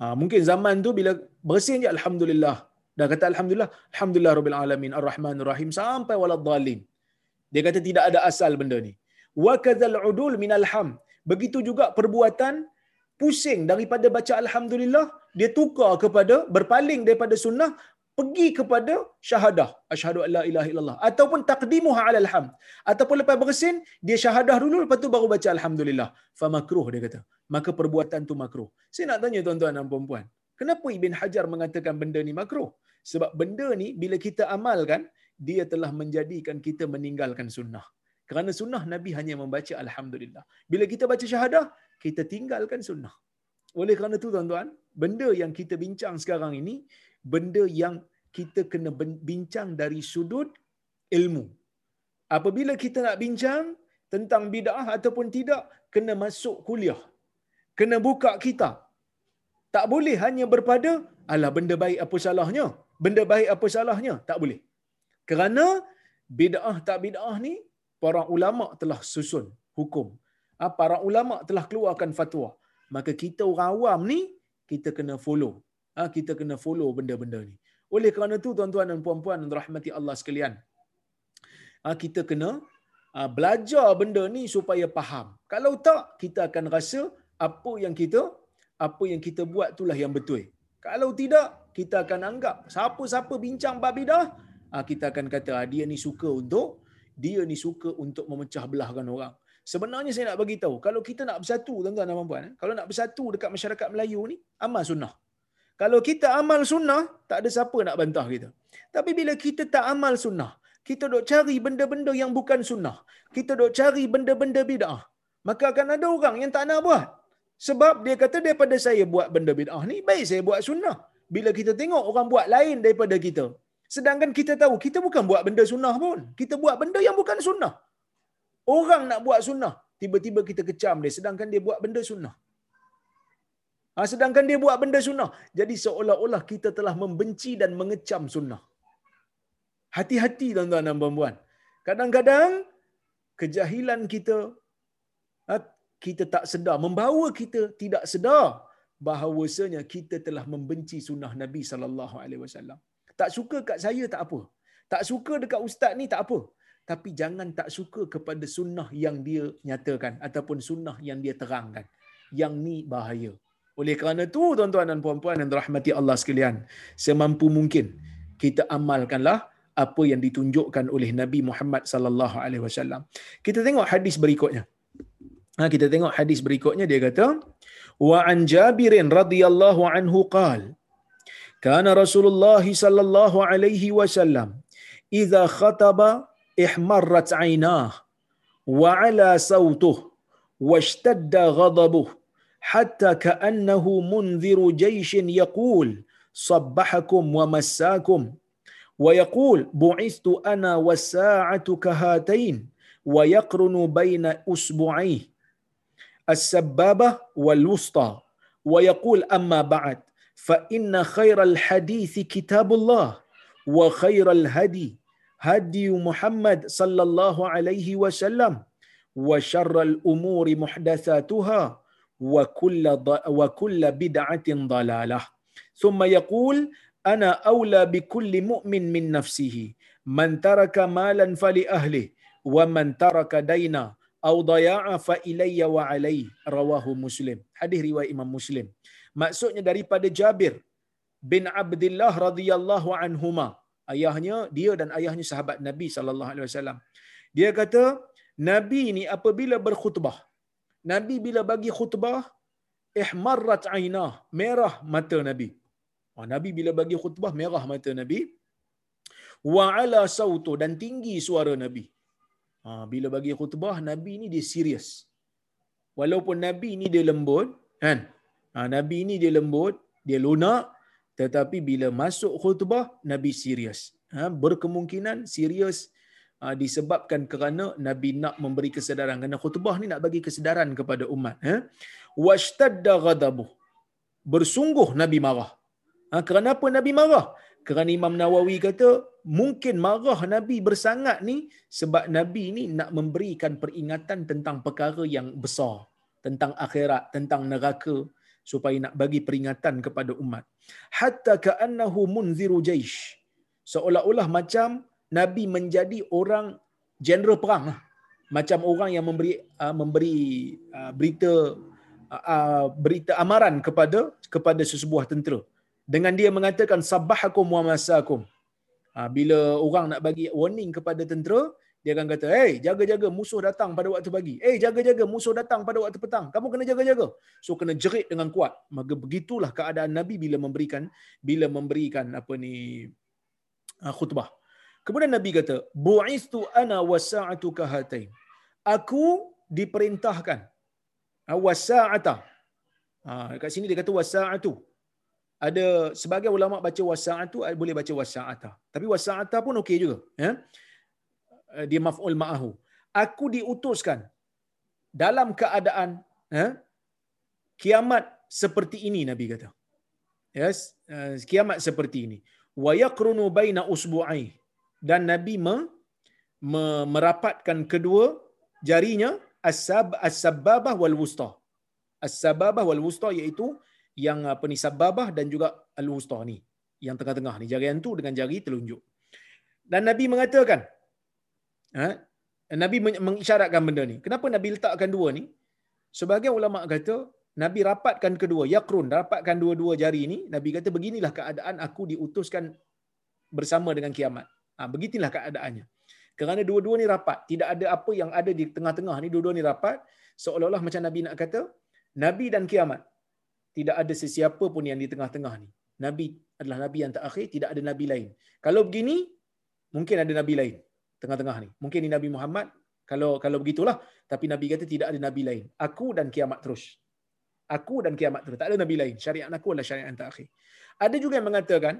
Ha, mungkin zaman tu bila bersin je alhamdulillah. Dah kata alhamdulillah, alhamdulillah rabbil alamin arrahmanir rahim sampai waladhdallin. Dia kata tidak ada asal benda ni. Wa kadzal udul minal ham. Begitu juga perbuatan pusing daripada baca alhamdulillah, dia tukar kepada berpaling daripada sunnah pergi kepada syahadah. Asyhadu alla ilaha illallah. Ataupun taqdimuha ala alham ataupun lepas bersin dia syahadah dulu lepas tu baru baca alhamdulillah. Fa makruh dia kata. Maka perbuatan tu makruh. Saya nak tanya tuan-tuan dan puan-puan kenapa ibn hajar mengatakan benda ni makruh? Sebab benda ni bila kita amalkan dia telah menjadikan kita meninggalkan sunnah. Kerana sunnah nabi hanya membaca alhamdulillah. Bila kita baca syahadah kita tinggalkan sunnah. Oleh kerana tu tuan-tuan benda yang kita bincang sekarang ini benda yang kita kena bincang dari sudut ilmu. Apabila kita nak bincang tentang bid'ah ataupun tidak, kena masuk kuliah. Kena buka kitab. Tak boleh hanya berpada, alah benda baik apa salahnya? Benda baik apa salahnya? Tak boleh. Kerana bid'ah tak bid'ah ni, para ulama telah susun hukum. Ah, para ulama telah keluarkan fatwa. Maka kita orang awam ni, kita kena follow ha, kita kena follow benda-benda ni. Oleh kerana tu tuan-tuan dan puan-puan rahmati Allah sekalian, ha, kita kena ha, belajar benda ni supaya faham. Kalau tak, kita akan rasa apa yang kita apa yang kita buat itulah yang betul. Kalau tidak, kita akan anggap siapa-siapa bincang bab bidah, ha, kita akan kata dia ni suka untuk dia ni suka untuk memecah belahkan orang. Sebenarnya saya nak bagi tahu, kalau kita nak bersatu tuan-tuan dan puan-puan, eh, kalau nak bersatu dekat masyarakat Melayu ni, amal sunnah. Kalau kita amal sunnah, tak ada siapa nak bantah kita. Tapi bila kita tak amal sunnah, kita dok cari benda-benda yang bukan sunnah. Kita dok cari benda-benda bid'ah. Maka akan ada orang yang tak nak buat. Sebab dia kata daripada saya buat benda bid'ah ni, baik saya buat sunnah. Bila kita tengok orang buat lain daripada kita. Sedangkan kita tahu, kita bukan buat benda sunnah pun. Kita buat benda yang bukan sunnah. Orang nak buat sunnah, tiba-tiba kita kecam dia. Sedangkan dia buat benda sunnah. Ha, sedangkan dia buat benda sunnah. Jadi seolah-olah kita telah membenci dan mengecam sunnah. Hati-hati tuan-tuan dan puan-puan. Kadang-kadang kejahilan kita ha, kita tak sedar membawa kita tidak sedar bahawasanya kita telah membenci sunnah Nabi sallallahu alaihi wasallam. Tak suka kat saya tak apa. Tak suka dekat ustaz ni tak apa. Tapi jangan tak suka kepada sunnah yang dia nyatakan ataupun sunnah yang dia terangkan. Yang ni bahaya. Oleh kerana tu tuan-tuan dan puan-puan yang dirahmati Allah sekalian, semampu mungkin kita amalkanlah apa yang ditunjukkan oleh Nabi Muhammad sallallahu alaihi wasallam. Kita tengok hadis berikutnya. Ha, kita tengok hadis berikutnya dia kata wa an Jabir radhiyallahu anhu qal kana Rasulullah sallallahu alaihi wasallam idza khataba احمرت عيناه وعلى صوته واشتد غضبه حتى كأنه منذر جيش يقول صبحكم ومساكم. ويقول بعثت أنا والساعة كهاتين ويقرن بين أسبوعيه. السبابة والوسطى. ويقول أما بعد فإن خير الحديث كتاب الله وخير الهدي هدي محمد صلى الله عليه وسلم وشر الأمور محدثاتها وكل وكل بدعة ضلالة. ثم يقول أنا أولى بكل مؤمن من نفسه من ترك مالا فلأهله ومن ترك دينا أو ضياع فإلي وعليه. رواه مسلم. حديث رواية إمام مسلم maksudnya daripada Jabir bin Abdullah radhiyallahu anhuma. Ayahnya dia dan ayahnya sahabat Nabi sallallahu alaihi wasallam. Dia kata Nabi ni apabila berkhutbah Nabi bila bagi khutbah, ihmarrat ainah merah mata nabi. Oh, nabi bila bagi khutbah merah mata nabi. Wa ala sautu dan tinggi suara nabi. Ha, bila bagi khutbah nabi ni dia serius. Walaupun nabi ni dia lembut kan? Ha, nabi ni dia lembut dia lunak tetapi bila masuk khutbah nabi serius. Ha, berkemungkinan serius ha, disebabkan kerana nabi nak memberi kesedaran. Kerana khutbah ni nak bagi kesedaran kepada umat ha. Washtadda ghadabuh. Bersungguh nabi marah. Kerana apa nabi marah? Kerana Imam Nawawi kata mungkin marah Nabi bersangat ni sebab Nabi ni nak memberikan peringatan tentang perkara yang besar. Tentang akhirat, tentang neraka supaya nak bagi peringatan kepada umat. Hatta ka'annahu munziru jaish. Seolah-olah macam Nabi menjadi orang jeneral perang lah. Macam orang yang memberi uh, memberi uh, berita uh, berita amaran kepada kepada sesebuah tentera dengan dia mengatakan sabbahakum wa masakum. Bila orang nak bagi warning kepada tentera, dia akan kata, "Hey, jaga-jaga musuh datang pada waktu pagi. Hey, jaga-jaga musuh datang pada waktu petang. Kamu kena jaga-jaga." So kena jerit dengan kuat. Maka begitulah keadaan Nabi bila memberikan bila memberikan apa ni uh, khutbah. Kemudian Nabi kata, "Bu'istu ana wasa'atu kahatain." Aku diperintahkan. Uh, wasa'ata. Ha, kat sini dia kata wasa'atu ada sebagai ulama baca wasa'atu boleh baca wasa'ata. Tapi wasa'ata pun okey juga. Ya? Eh, dia maf'ul ma'ahu. Aku diutuskan dalam keadaan ya? kiamat seperti ini Nabi kata. Yes, uh, kiamat seperti ini. Wa yaqrunu baina usbu'ai dan Nabi me, me, merapatkan kedua jarinya as-sab as-sababah wal wusta. As-sababah wal wusta iaitu yang apa ni sababah dan juga al-wusta ni yang tengah-tengah ni jari tu dengan jari telunjuk dan nabi mengatakan ha? Nabi mengisyaratkan benda ni. Kenapa nabi letakkan dua ni? Sebagai ulama kata nabi rapatkan kedua yakrun rapatkan dua-dua jari ni nabi kata beginilah keadaan aku diutuskan bersama dengan kiamat. Ha begitulah keadaannya. Kerana dua-dua ni rapat tidak ada apa yang ada di tengah-tengah ni dua-dua ni rapat seolah-olah macam nabi nak kata nabi dan kiamat tidak ada sesiapa pun yang di tengah-tengah ni. Nabi adalah Nabi yang terakhir, tidak ada Nabi lain. Kalau begini, mungkin ada Nabi lain tengah-tengah ni. Mungkin ni Nabi Muhammad, kalau kalau begitulah. Tapi Nabi kata tidak ada Nabi lain. Aku dan kiamat terus. Aku dan kiamat terus. Tak ada Nabi lain. Syariat aku adalah syariat yang terakhir. Ada juga yang mengatakan,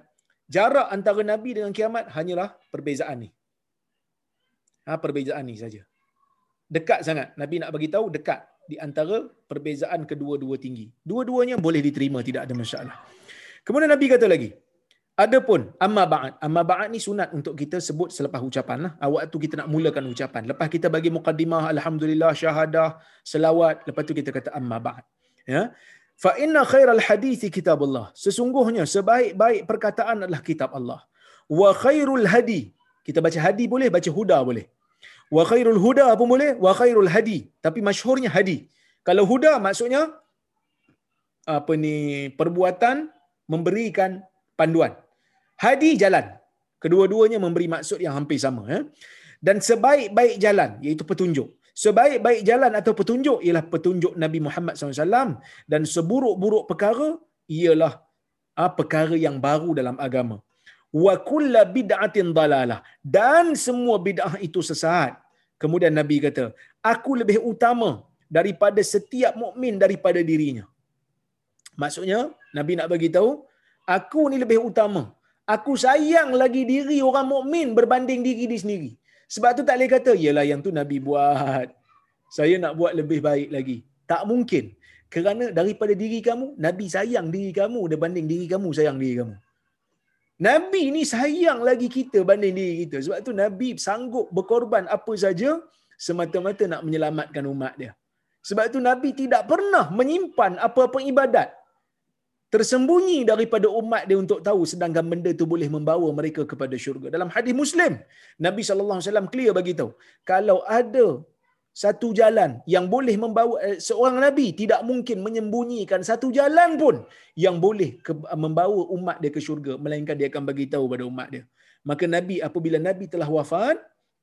jarak antara Nabi dengan kiamat hanyalah perbezaan ni. Ha, perbezaan ni saja. Dekat sangat. Nabi nak bagi tahu dekat di antara perbezaan kedua-dua tinggi. Dua-duanya boleh diterima, tidak ada masalah. Kemudian Nabi kata lagi, Adapun amma ba'd. Amma ba'd ni sunat untuk kita sebut selepas ucapan lah. Waktu kita nak mulakan ucapan. Lepas kita bagi mukaddimah, alhamdulillah, syahadah, selawat, lepas tu kita kata amma ba'd. Ya. Fa inna khairal hadithi kitab Allah. Sesungguhnya sebaik-baik perkataan adalah kitab Allah. Wa khairul hadi. Kita baca hadi boleh, baca huda boleh wa khairul huda pun boleh wa khairul hadi tapi masyhurnya hadi kalau huda maksudnya apa ni perbuatan memberikan panduan hadi jalan kedua-duanya memberi maksud yang hampir sama eh? dan sebaik-baik jalan iaitu petunjuk sebaik-baik jalan atau petunjuk ialah petunjuk Nabi Muhammad SAW dan seburuk-buruk perkara ialah ah, perkara yang baru dalam agama wa kulla bid'atin dalalah dan semua bid'ah itu sesat Kemudian Nabi kata, aku lebih utama daripada setiap mukmin daripada dirinya. Maksudnya, Nabi nak bagi tahu, aku ni lebih utama. Aku sayang lagi diri orang mukmin berbanding diri dia sendiri. Sebab tu tak boleh kata, yalah yang tu Nabi buat. Saya nak buat lebih baik lagi. Tak mungkin. Kerana daripada diri kamu, Nabi sayang diri kamu berbanding diri kamu sayang diri kamu. Nabi ni sayang lagi kita banding diri kita. Sebab tu Nabi sanggup berkorban apa saja semata-mata nak menyelamatkan umat dia. Sebab tu Nabi tidak pernah menyimpan apa-apa ibadat tersembunyi daripada umat dia untuk tahu sedangkan benda itu boleh membawa mereka kepada syurga. Dalam hadis Muslim, Nabi sallallahu alaihi wasallam clear bagi tahu, kalau ada satu jalan yang boleh membawa eh, seorang nabi tidak mungkin menyembunyikan satu jalan pun yang boleh ke, membawa umat dia ke syurga melainkan dia akan bagi tahu pada umat dia maka nabi apabila nabi telah wafat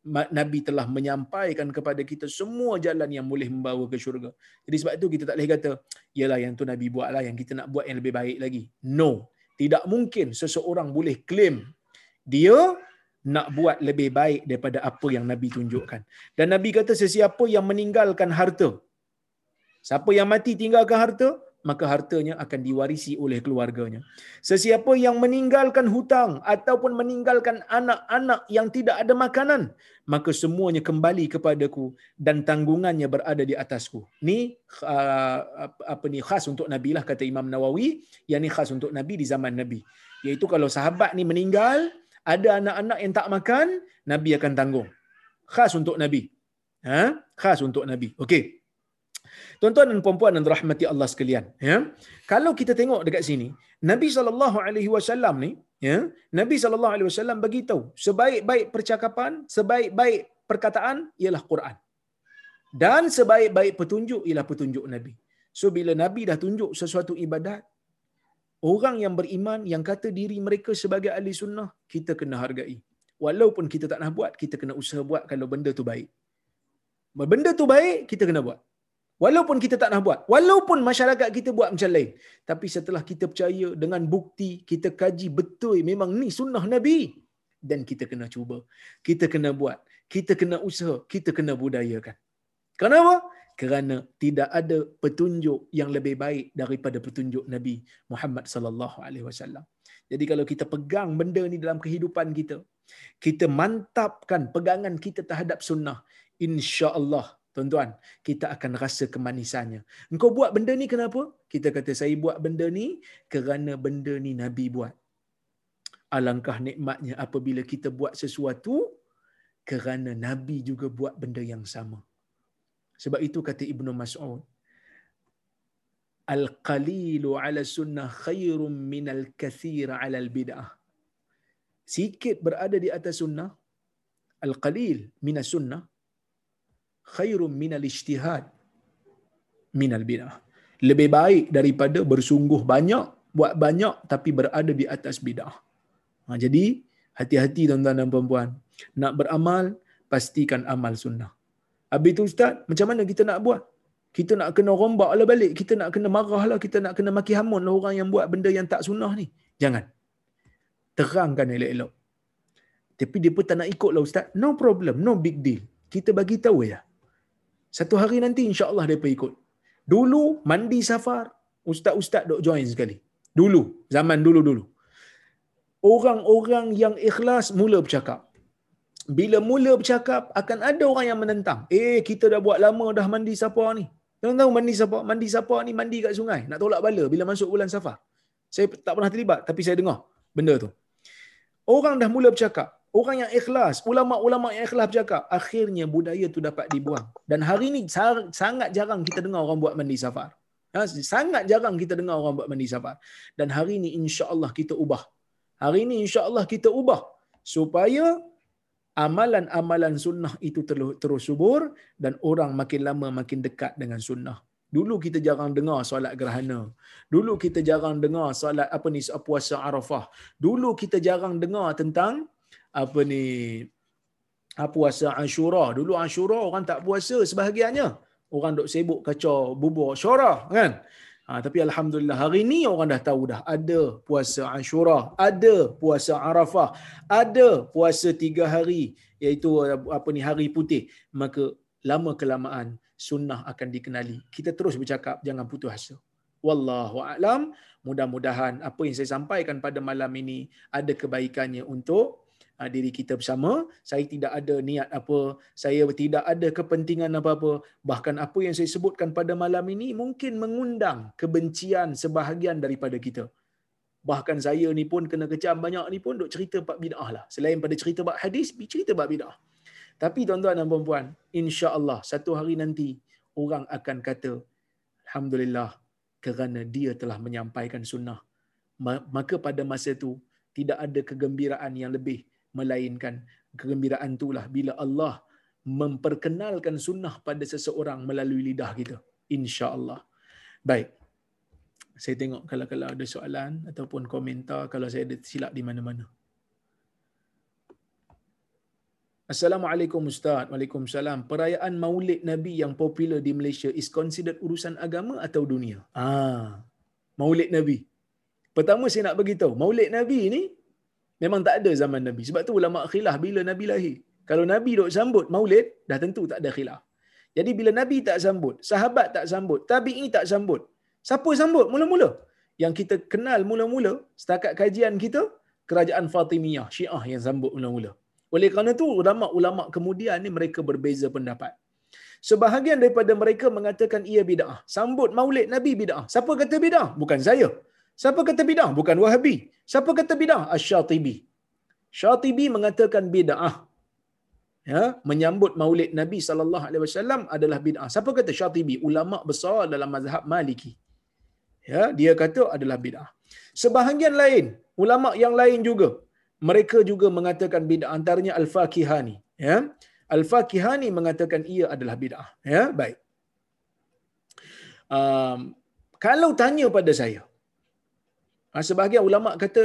Nabi telah menyampaikan kepada kita semua jalan yang boleh membawa ke syurga. Jadi sebab itu kita tak boleh kata, yalah yang tu Nabi buatlah yang kita nak buat yang lebih baik lagi. No. Tidak mungkin seseorang boleh claim dia nak buat lebih baik daripada apa yang Nabi tunjukkan. Dan Nabi kata sesiapa yang meninggalkan harta, siapa yang mati tinggalkan harta, maka hartanya akan diwarisi oleh keluarganya. Sesiapa yang meninggalkan hutang ataupun meninggalkan anak-anak yang tidak ada makanan, maka semuanya kembali kepadaku dan tanggungannya berada di atasku. Ni uh, apa ni khas untuk Nabi lah kata Imam Nawawi, yang ni khas untuk Nabi di zaman Nabi. Iaitu kalau sahabat ni meninggal, ada anak-anak yang tak makan, Nabi akan tanggung. Khas untuk Nabi. Ha? Khas untuk Nabi. Okey. Tuan-tuan dan puan-puan dan rahmati Allah sekalian, ya. Kalau kita tengok dekat sini, Nabi sallallahu alaihi wasallam ni, ya, Nabi sallallahu alaihi wasallam bagi tahu, sebaik-baik percakapan, sebaik-baik perkataan ialah Quran. Dan sebaik-baik petunjuk ialah petunjuk Nabi. So bila Nabi dah tunjuk sesuatu ibadat, orang yang beriman yang kata diri mereka sebagai ahli sunnah, kita kena hargai. Walaupun kita tak nak buat, kita kena usaha buat kalau benda tu baik. Benda tu baik, kita kena buat. Walaupun kita tak nak buat. Walaupun masyarakat kita buat macam lain. Tapi setelah kita percaya dengan bukti, kita kaji betul memang ni sunnah Nabi. Dan kita kena cuba. Kita kena buat. Kita kena usaha. Kita kena budayakan. Kenapa? Kerana tidak ada petunjuk yang lebih baik daripada petunjuk Nabi Muhammad sallallahu alaihi wasallam. Jadi kalau kita pegang benda ni dalam kehidupan kita, kita mantapkan pegangan kita terhadap sunnah, insya-Allah Tuan-tuan, kita akan rasa kemanisannya. Engkau buat benda ni kenapa? Kita kata saya buat benda ni kerana benda ni Nabi buat. Alangkah nikmatnya apabila kita buat sesuatu kerana Nabi juga buat benda yang sama. Sebab itu kata Ibnu Mas'ud, Al-qalilu ala sunnah khairum minal kathir ala al-bid'ah. Sikit berada di atas sunnah, al-qalil minas sunnah, khairum minal ijtihad minal bidah. Lebih baik daripada bersungguh banyak, buat banyak tapi berada di atas bidah. Ha, jadi, hati-hati tuan-tuan dan puan-puan. Nak beramal, pastikan amal sunnah. Habis itu Ustaz, macam mana kita nak buat? Kita nak kena rombak lah balik. Kita nak kena marah lah. Kita nak kena maki hamun lah orang yang buat benda yang tak sunnah ni. Jangan. Terangkan elok-elok. Tapi dia pun tak nak ikut lah Ustaz. No problem. No big deal. Kita bagi tahu ya. Satu hari nanti insya-Allah depa ikut. Dulu mandi safar, ustaz-ustaz dok join sekali. Dulu, zaman dulu-dulu. Orang-orang yang ikhlas mula bercakap. Bila mula bercakap, akan ada orang yang menentang. Eh, kita dah buat lama dah mandi safar ni. Tuan tahu mandi safar, mandi safar ni mandi kat sungai. Nak tolak bala bila masuk bulan safar. Saya tak pernah terlibat, tapi saya dengar benda tu. Orang dah mula bercakap. Orang yang ikhlas, ulama-ulama yang ikhlas bercakap, akhirnya budaya tu dapat dibuang. Dan hari ini sangat jarang kita dengar orang buat mandi safar. Ha, sangat jarang kita dengar orang buat mandi safar. Dan hari ini insya-Allah kita ubah. Hari ini insya-Allah kita ubah supaya amalan-amalan sunnah itu terus subur dan orang makin lama makin dekat dengan sunnah. Dulu kita jarang dengar solat gerhana. Dulu kita jarang dengar solat apa ni puasa Arafah. Dulu kita jarang dengar tentang apa ni puasa Ashura. Dulu Ashura orang tak puasa sebahagiannya. Orang dok sibuk kacau bubur Ashura kan. Ha, tapi alhamdulillah hari ni orang dah tahu dah ada puasa Ashura, ada puasa Arafah, ada puasa tiga hari iaitu apa ni hari putih. Maka lama kelamaan sunnah akan dikenali. Kita terus bercakap jangan putus asa. Wallahu a'lam. Mudah-mudahan apa yang saya sampaikan pada malam ini ada kebaikannya untuk diri kita bersama. Saya tidak ada niat apa, saya tidak ada kepentingan apa-apa. Bahkan apa yang saya sebutkan pada malam ini mungkin mengundang kebencian sebahagian daripada kita. Bahkan saya ni pun kena kecam banyak ni pun duk cerita bab bid'ah lah. Selain pada cerita bab hadis, cerita bab bid'ah. Tapi tuan-tuan dan puan-puan, insya-Allah satu hari nanti orang akan kata alhamdulillah kerana dia telah menyampaikan sunnah. Maka pada masa itu tidak ada kegembiraan yang lebih melainkan kegembiraan itulah bila Allah memperkenalkan sunnah pada seseorang melalui lidah kita insya-Allah baik saya tengok kalau kalau ada soalan ataupun komentar kalau saya ada silap di mana-mana Assalamualaikum Ustaz. Waalaikumsalam. Perayaan Maulid Nabi yang popular di Malaysia is considered urusan agama atau dunia? Ah, Maulid Nabi. Pertama saya nak bagi tahu, Maulid Nabi ni memang tak ada zaman Nabi. Sebab tu ulama khilaf bila Nabi lahir. Kalau Nabi dok sambut Maulid, dah tentu tak ada khilaf. Jadi bila Nabi tak sambut, sahabat tak sambut, tabi'i tak sambut, siapa sambut mula-mula? Yang kita kenal mula-mula, setakat kajian kita, kerajaan Fatimiyah, Syiah yang sambut mula-mula. Oleh kerana itu, ulama-ulama kemudian ni mereka berbeza pendapat. Sebahagian daripada mereka mengatakan ia bid'ah. Sambut maulid Nabi bid'ah. Siapa kata bid'ah? Bukan saya. Siapa kata bid'ah? Bukan Wahabi. Siapa kata bid'ah? Asy-Syatibi. Syatibi mengatakan bid'ah. Ya, menyambut maulid Nabi sallallahu alaihi wasallam adalah bid'ah. Siapa kata Syatibi? Ulama besar dalam mazhab Maliki. Ya, dia kata adalah bid'ah. Sebahagian lain, ulama yang lain juga mereka juga mengatakan bid'ah antaranya Al-Fakihani ya Al-Fakihani mengatakan ia adalah bid'ah ya baik um, kalau tanya pada saya ha, sebahagian ulama kata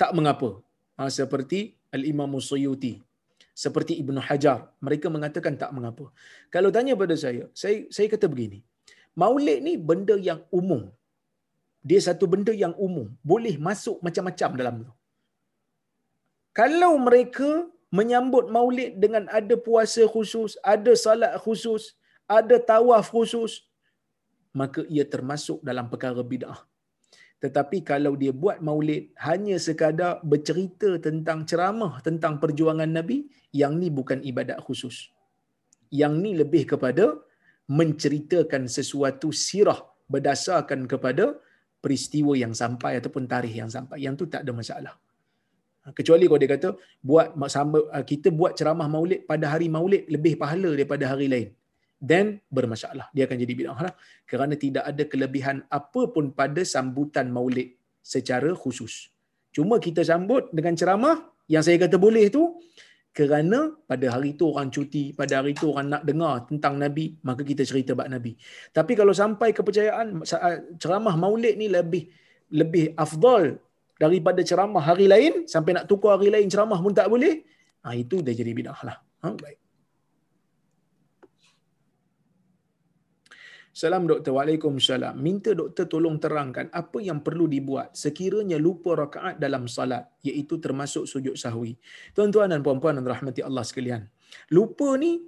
tak mengapa. Ha, seperti Al-Imam Suyuti seperti Ibnu Hajar mereka mengatakan tak mengapa. Kalau tanya pada saya saya saya kata begini maulid ni benda yang umum. Dia satu benda yang umum. Boleh masuk macam-macam dalam tu. Kalau mereka menyambut maulid dengan ada puasa khusus, ada salat khusus, ada tawaf khusus, maka ia termasuk dalam perkara bid'ah. Tetapi kalau dia buat maulid hanya sekadar bercerita tentang ceramah tentang perjuangan Nabi, yang ni bukan ibadat khusus. Yang ni lebih kepada menceritakan sesuatu sirah berdasarkan kepada peristiwa yang sampai ataupun tarikh yang sampai. Yang tu tak ada masalah. Kecuali kalau dia kata buat kita buat ceramah maulid pada hari maulid lebih pahala daripada hari lain then bermasalah dia akan jadi bid'ah lah. kerana tidak ada kelebihan apa pun pada sambutan maulid secara khusus. Cuma kita sambut dengan ceramah yang saya kata boleh tu kerana pada hari itu orang cuti pada hari itu orang nak dengar tentang nabi maka kita cerita bab nabi. Tapi kalau sampai kepercayaan ceramah maulid ni lebih lebih afdal daripada ceramah hari lain sampai nak tukar hari lain ceramah pun tak boleh ha, itu dah jadi bidah lah. Ha, baik Salam doktor. Waalaikumsalam. Minta doktor tolong terangkan apa yang perlu dibuat sekiranya lupa rakaat dalam salat iaitu termasuk sujud sahwi. Tuan-tuan dan puan-puan dan rahmati Allah sekalian. Lupa ni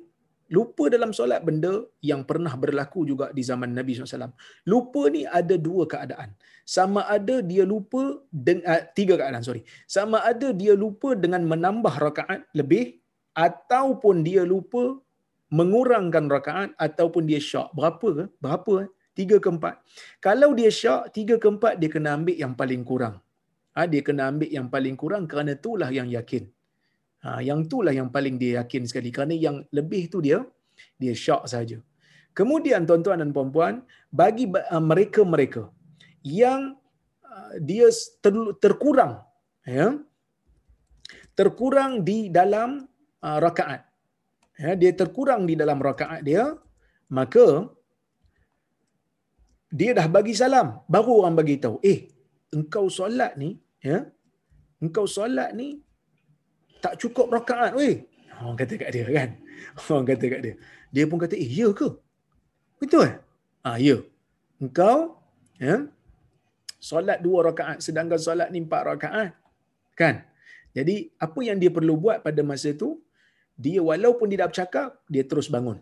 lupa dalam solat benda yang pernah berlaku juga di zaman Nabi SAW. Lupa ni ada dua keadaan. Sama ada dia lupa dengan uh, tiga keadaan sorry. Sama ada dia lupa dengan menambah rakaat lebih ataupun dia lupa mengurangkan rakaat ataupun dia syak. Berapa ke? Berapa? Eh? Tiga ke empat. Kalau dia syak, tiga ke empat, dia kena ambil yang paling kurang. Ha, dia kena ambil yang paling kurang kerana itulah yang yakin. Ha, yang itulah yang paling dia yakin sekali. Kerana yang lebih tu dia, dia syak saja. Kemudian tuan-tuan dan puan-puan, bagi uh, mereka-mereka yang uh, dia ter, terkurang, ya, terkurang di dalam uh, rakaat, ya, dia terkurang di dalam rakaat dia, maka dia dah bagi salam, baru orang bagi tahu, eh, engkau solat ni, ya, engkau solat ni tak cukup rakaat weh. Orang kata kat dia kan. Orang kata kat dia. Dia pun kata, eh, ya ke? Betul eh? Ah, ya. Engkau, ya, solat dua rakaat sedangkan solat ni empat rakaat. Kan? Jadi, apa yang dia perlu buat pada masa itu, dia walaupun dia dah bercakap, dia terus bangun.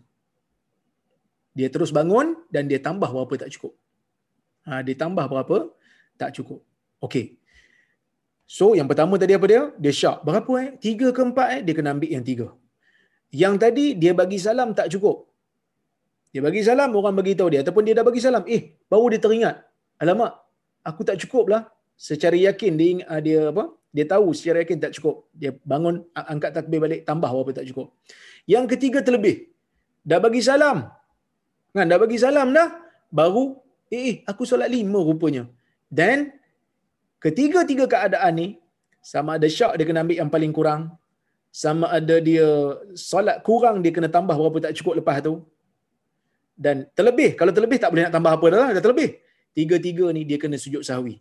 Dia terus bangun dan dia tambah berapa tak cukup. Ha, dia tambah berapa tak cukup. Okey. So yang pertama tadi apa dia? Dia syak. Berapa eh? Tiga ke empat eh? Dia kena ambil yang tiga. Yang tadi dia bagi salam tak cukup. Dia bagi salam, orang bagi tahu dia. Ataupun dia dah bagi salam. Eh, baru dia teringat. Alamak, aku tak cukup lah. Secara yakin dia, ah, dia apa? Dia tahu secara yakin tak cukup. Dia bangun, angkat takbir balik, tambah apa tak cukup. Yang ketiga terlebih. Dah bagi salam. Kan, dah bagi salam dah. Baru, eh, eh aku solat lima rupanya. Dan ketiga-tiga keadaan ni sama ada syak dia kena ambil yang paling kurang sama ada dia solat kurang dia kena tambah berapa tak cukup lepas tu dan terlebih kalau terlebih tak boleh nak tambah apa dah dah terlebih tiga-tiga ni dia kena sujud sahwi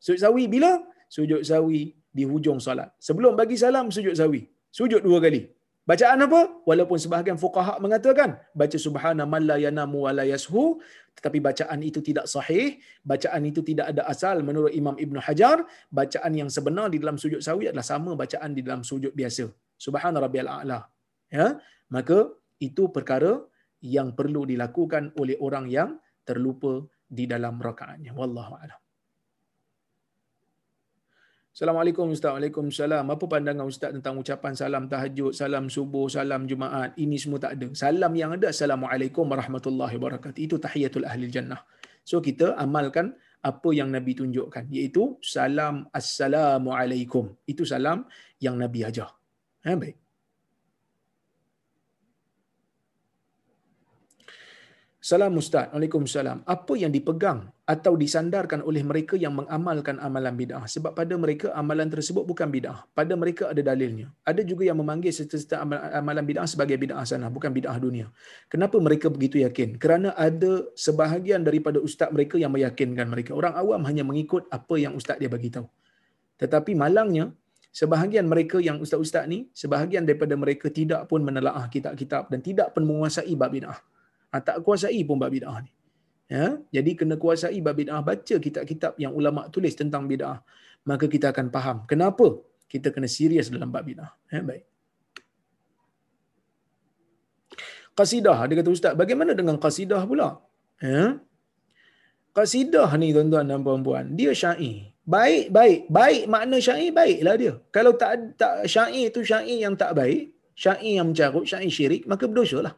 sujud sahwi bila sujud sahwi di hujung solat sebelum bagi salam sujud sahwi sujud dua kali Bacaan apa? Walaupun sebahagian fuqaha mengatakan baca subhana man la yanamu wa la yashu tetapi bacaan itu tidak sahih, bacaan itu tidak ada asal menurut Imam Ibn Hajar, bacaan yang sebenar di dalam sujud sawi adalah sama bacaan di dalam sujud biasa. Subhana rabbiyal a'la. Ya, maka itu perkara yang perlu dilakukan oleh orang yang terlupa di dalam rakaatnya. Wallahu a'lam. Assalamualaikum Ustaz. Waalaikumsalam. Apa pandangan Ustaz tentang ucapan salam tahajud, salam subuh, salam Jumaat? Ini semua tak ada. Salam yang ada Assalamualaikum warahmatullahi wabarakatuh. Itu tahiyatul ahli jannah. So kita amalkan apa yang Nabi tunjukkan iaitu salam assalamualaikum. Itu salam yang Nabi ajar. Ha, baik. Salam Ustaz. Waalaikumsalam. Apa yang dipegang atau disandarkan oleh mereka yang mengamalkan amalan bid'ah? Sebab pada mereka amalan tersebut bukan bid'ah. Pada mereka ada dalilnya. Ada juga yang memanggil serta-serta amalan bid'ah sebagai bid'ah sana, bukan bid'ah dunia. Kenapa mereka begitu yakin? Kerana ada sebahagian daripada ustaz mereka yang meyakinkan mereka. Orang awam hanya mengikut apa yang ustaz dia bagi tahu. Tetapi malangnya, sebahagian mereka yang ustaz-ustaz ni, sebahagian daripada mereka tidak pun menelaah kitab-kitab dan tidak pun menguasai bab bid'ah ha, tak kuasai pun bab bid'ah ni. Ya, jadi kena kuasai bab bid'ah, baca kitab-kitab yang ulama tulis tentang bid'ah, maka kita akan faham kenapa kita kena serius dalam bab bid'ah. Ya, baik. Qasidah, dia kata ustaz, bagaimana dengan qasidah pula? Ya. Qasidah ni tuan-tuan dan puan-puan, dia syair. Baik, baik. Baik makna syair, baiklah dia. Kalau tak tak syair tu syair yang tak baik, syair yang mencarut, syair syirik, maka berdosa lah.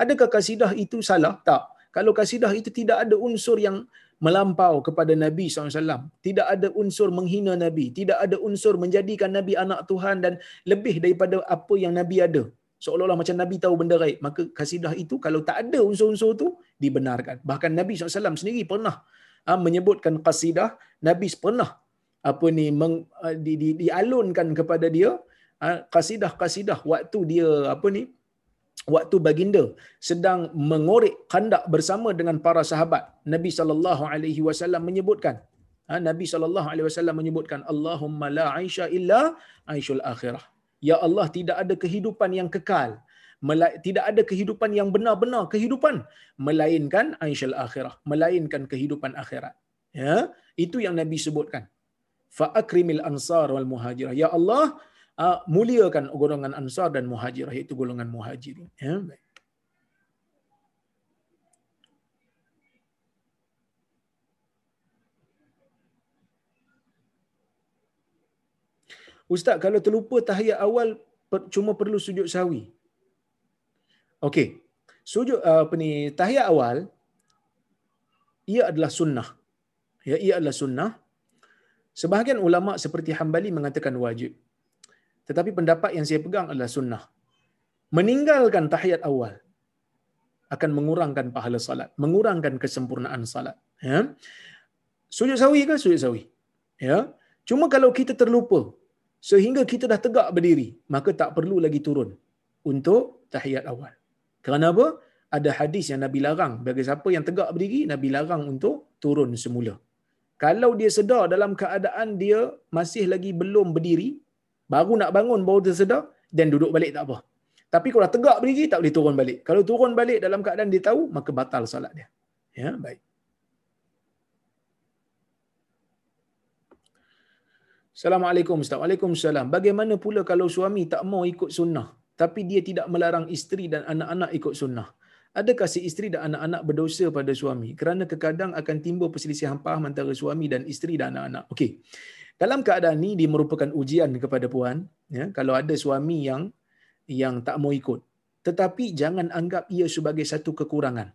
Adakah kasidah itu salah? Tak. Kalau kasidah itu tidak ada unsur yang melampau kepada Nabi SAW. Tidak ada unsur menghina Nabi. Tidak ada unsur menjadikan Nabi anak Tuhan dan lebih daripada apa yang Nabi ada. Seolah-olah macam Nabi tahu benda raib. Maka kasidah itu kalau tak ada unsur-unsur itu, dibenarkan. Bahkan Nabi SAW sendiri pernah ha, menyebutkan kasidah. Nabi pernah apa ni meng, uh, di, di, dialunkan kepada dia ha, kasidah-kasidah waktu dia apa ni waktu baginda sedang mengorek kandak bersama dengan para sahabat Nabi sallallahu alaihi wasallam menyebutkan ha, Nabi sallallahu alaihi wasallam menyebutkan Allahumma la aisha illa aishul akhirah. Ya Allah tidak ada kehidupan yang kekal tidak ada kehidupan yang benar-benar kehidupan melainkan aishul akhirah melainkan kehidupan akhirat. Ya itu yang Nabi sebutkan. Fa akrimil ansar wal muhajirah. Ya Allah uh, muliakan golongan Ansar dan Muhajirah iaitu golongan Muhajirin. Ya. Ustaz, kalau terlupa tahiyat awal cuma perlu sujud sawi. Okey. Sujud uh, apa ni? Tahiyat awal ia adalah sunnah. Ya, ia adalah sunnah. Sebahagian ulama seperti Hambali mengatakan wajib. Tetapi pendapat yang saya pegang adalah sunnah. Meninggalkan tahiyat awal akan mengurangkan pahala salat, mengurangkan kesempurnaan salat. Ya. Sujud sawi ke sujud sawi? Ya. Cuma kalau kita terlupa sehingga kita dah tegak berdiri, maka tak perlu lagi turun untuk tahiyat awal. Kerana apa? Ada hadis yang Nabi larang bagi siapa yang tegak berdiri, Nabi larang untuk turun semula. Kalau dia sedar dalam keadaan dia masih lagi belum berdiri, Baru nak bangun baru tersedar dan duduk balik tak apa. Tapi kalau tegak berdiri tak boleh turun balik. Kalau turun balik dalam keadaan dia tahu maka batal solat dia. Ya, baik. Assalamualaikum Ustaz. Waalaikumsalam. Bagaimana pula kalau suami tak mau ikut sunnah tapi dia tidak melarang isteri dan anak-anak ikut sunnah? Adakah si isteri dan anak-anak berdosa pada suami? Kerana kekadang akan timbul perselisihan faham antara suami dan isteri dan anak-anak. Okey. Dalam keadaan ini dia merupakan ujian kepada puan, ya, kalau ada suami yang yang tak mau ikut. Tetapi jangan anggap ia sebagai satu kekurangan.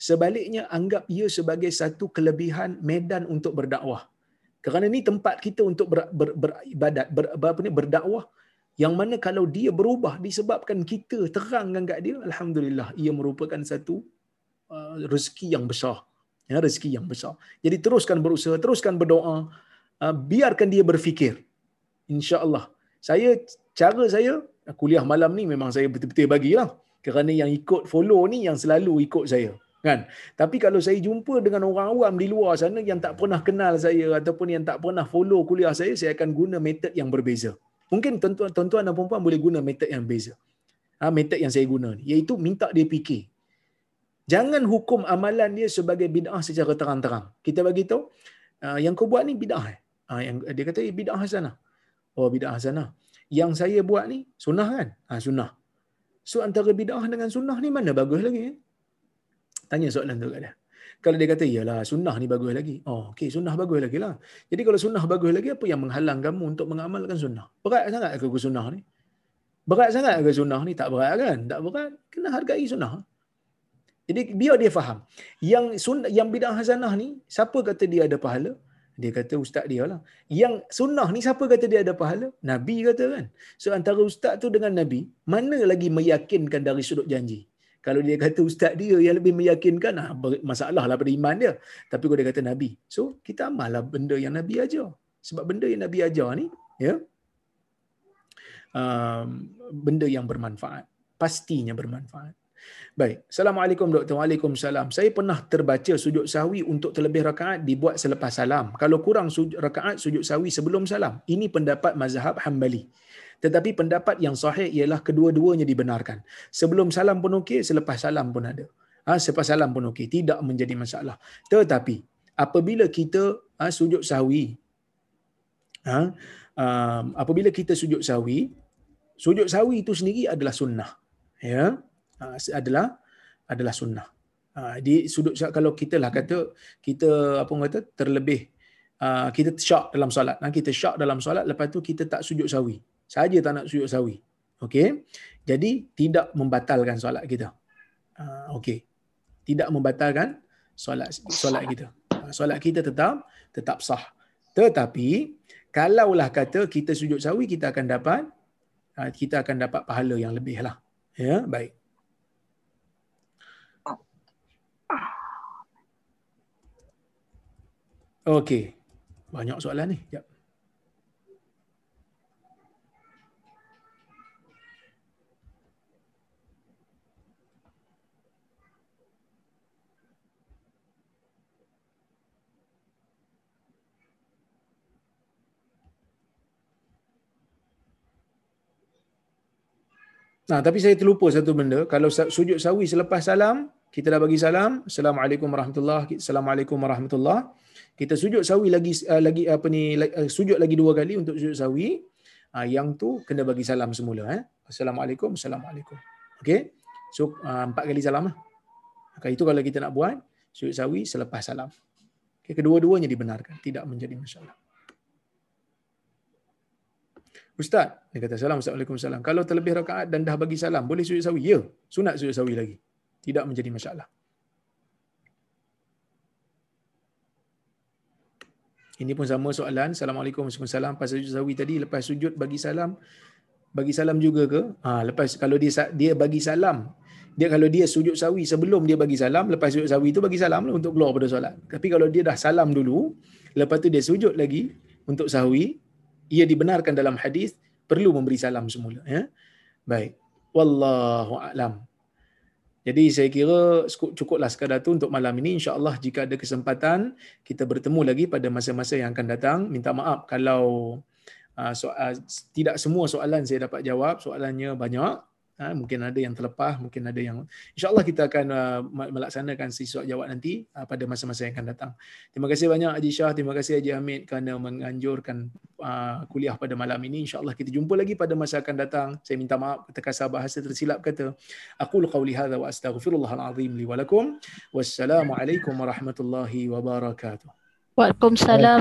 Sebaliknya anggap ia sebagai satu kelebihan medan untuk berdakwah. Kerana ini tempat kita untuk ber, ber, beribadat, ber, apa ni, berdakwah. Yang mana kalau dia berubah disebabkan kita terangkan kat dia, Alhamdulillah, ia merupakan satu uh, rezeki yang besar. Ya, rezeki yang besar. Jadi teruskan berusaha, teruskan berdoa, biarkan dia berfikir. InsyaAllah. Saya, cara saya, kuliah malam ni memang saya betul-betul bagilah. Kerana yang ikut follow ni yang selalu ikut saya. Kan? Tapi kalau saya jumpa dengan orang awam di luar sana yang tak pernah kenal saya ataupun yang tak pernah follow kuliah saya, saya akan guna metod yang berbeza. Mungkin tuan-tuan dan perempuan boleh guna metod yang berbeza. Ha, metod yang saya guna ni. Iaitu minta dia fikir. Jangan hukum amalan dia sebagai bid'ah secara terang-terang. Kita bagi tahu yang kau buat ni bid'ah eh. Uh, yang dia kata eh, bid'ah hasanah. Oh bid'ah hasanah. Yang saya buat ni sunnah kan? Ha, sunnah. So antara bid'ah dengan sunnah ni mana bagus lagi? Eh? Tanya soalan tu kat dia. Kalau dia kata, iyalah sunnah ni bagus lagi. Oh, okey, sunnah bagus lagi lah. Jadi kalau sunnah bagus lagi, apa yang menghalang kamu untuk mengamalkan sunnah? Berat sangat ke sunnah ni? Berat sangat ke sunnah ni? Tak berat kan? Tak berat. Kena hargai sunnah. Jadi biar dia faham. Yang sunnah, yang bid'ah hasanah ni, siapa kata dia ada pahala? Dia kata ustaz dia lah. Yang sunnah ni siapa kata dia ada pahala? Nabi kata kan. So antara ustaz tu dengan Nabi, mana lagi meyakinkan dari sudut janji? Kalau dia kata ustaz dia yang lebih meyakinkan, ah, masalah lah pada iman dia. Tapi kalau dia kata Nabi. So kita amallah benda yang Nabi ajar. Sebab benda yang Nabi ajar ni, ya, um, benda yang bermanfaat. Pastinya bermanfaat. Baik. Assalamualaikum Dr. Waalaikumsalam. Saya pernah terbaca sujud sahwi untuk terlebih rakaat dibuat selepas salam. Kalau kurang sujud, rakaat sujud sahwi sebelum salam. Ini pendapat mazhab Hambali. Tetapi pendapat yang sahih ialah kedua-duanya dibenarkan. Sebelum salam pun okey, selepas salam pun ada. Ha, selepas salam pun okey. Tidak menjadi masalah. Tetapi apabila kita ha, sujud sahwi, ha, um, apabila kita sujud sahwi, sujud sahwi itu sendiri adalah sunnah. Ya, adalah adalah sunnah. Ha, di sudut kalau kita lah kata kita apa kata terlebih uh, kita syak dalam solat. Ha, kita syak dalam solat lepas tu kita tak sujud sawi saja tak nak sujud sawi. Okey. Jadi tidak membatalkan solat kita. Okey. Tidak membatalkan solat solat kita. Solat kita tetap tetap sah. Tetapi kalaulah kata kita sujud sawi kita akan dapat kita akan dapat pahala yang lebih lah. Ya, baik. Okey. Banyak soalan ni. Jap. Nah, tapi saya terlupa satu benda. Kalau sujud sawi selepas salam, kita dah bagi salam. Assalamualaikum warahmatullahi Assalamualaikum warahmatullahi Kita sujud sawi lagi uh, lagi apa ni uh, sujud lagi dua kali untuk sujud sawi. Uh, yang tu kena bagi salam semula eh. Assalamualaikum, assalamualaikum. Okey. So uh, empat kali salam lah. Maka itu kalau kita nak buat sujud sawi selepas salam. Okay, kedua-duanya dibenarkan, tidak menjadi masalah. Ustaz, dia kata salam, Assalamualaikum salam. Kalau terlebih rakaat dan dah bagi salam, boleh sujud sawi? Ya, sunat sujud sawi lagi. Tidak menjadi masalah. Ini pun sama soalan. Assalamualaikum warahmatullahi wabarakatuh. Pas sujud sawi tadi, lepas sujud bagi salam, bagi salam juga ke? Ha, lepas kalau dia dia bagi salam, dia kalau dia sujud sawi sebelum dia bagi salam, lepas sujud sawi itu bagi salam lah untuk keluar pada solat. Tapi kalau dia dah salam dulu, lepas tu dia sujud lagi untuk sawi, ia dibenarkan dalam hadis perlu memberi salam semula ya baik wallahu alam jadi saya kira cukuplah sekadar tu untuk malam ini. Insyaallah jika ada kesempatan kita bertemu lagi pada masa-masa yang akan datang. Minta maaf kalau uh, soal, tidak semua soalan saya dapat jawab. Soalannya banyak Ha, mungkin ada yang terlepas, mungkin ada yang insyaAllah kita akan uh, melaksanakan soal jawab nanti uh, pada masa-masa yang akan datang. Terima kasih banyak Haji Shah, terima kasih Haji Hamid kerana menganjurkan uh, kuliah pada malam ini. InsyaAllah kita jumpa lagi pada masa akan datang. Saya minta maaf terkasar bahasa tersilap kata. Aku qawli hadha wa astaghfirullahalazim li walakum. Wassalamualaikum warahmatullahi wabarakatuh. Waalaikumsalam.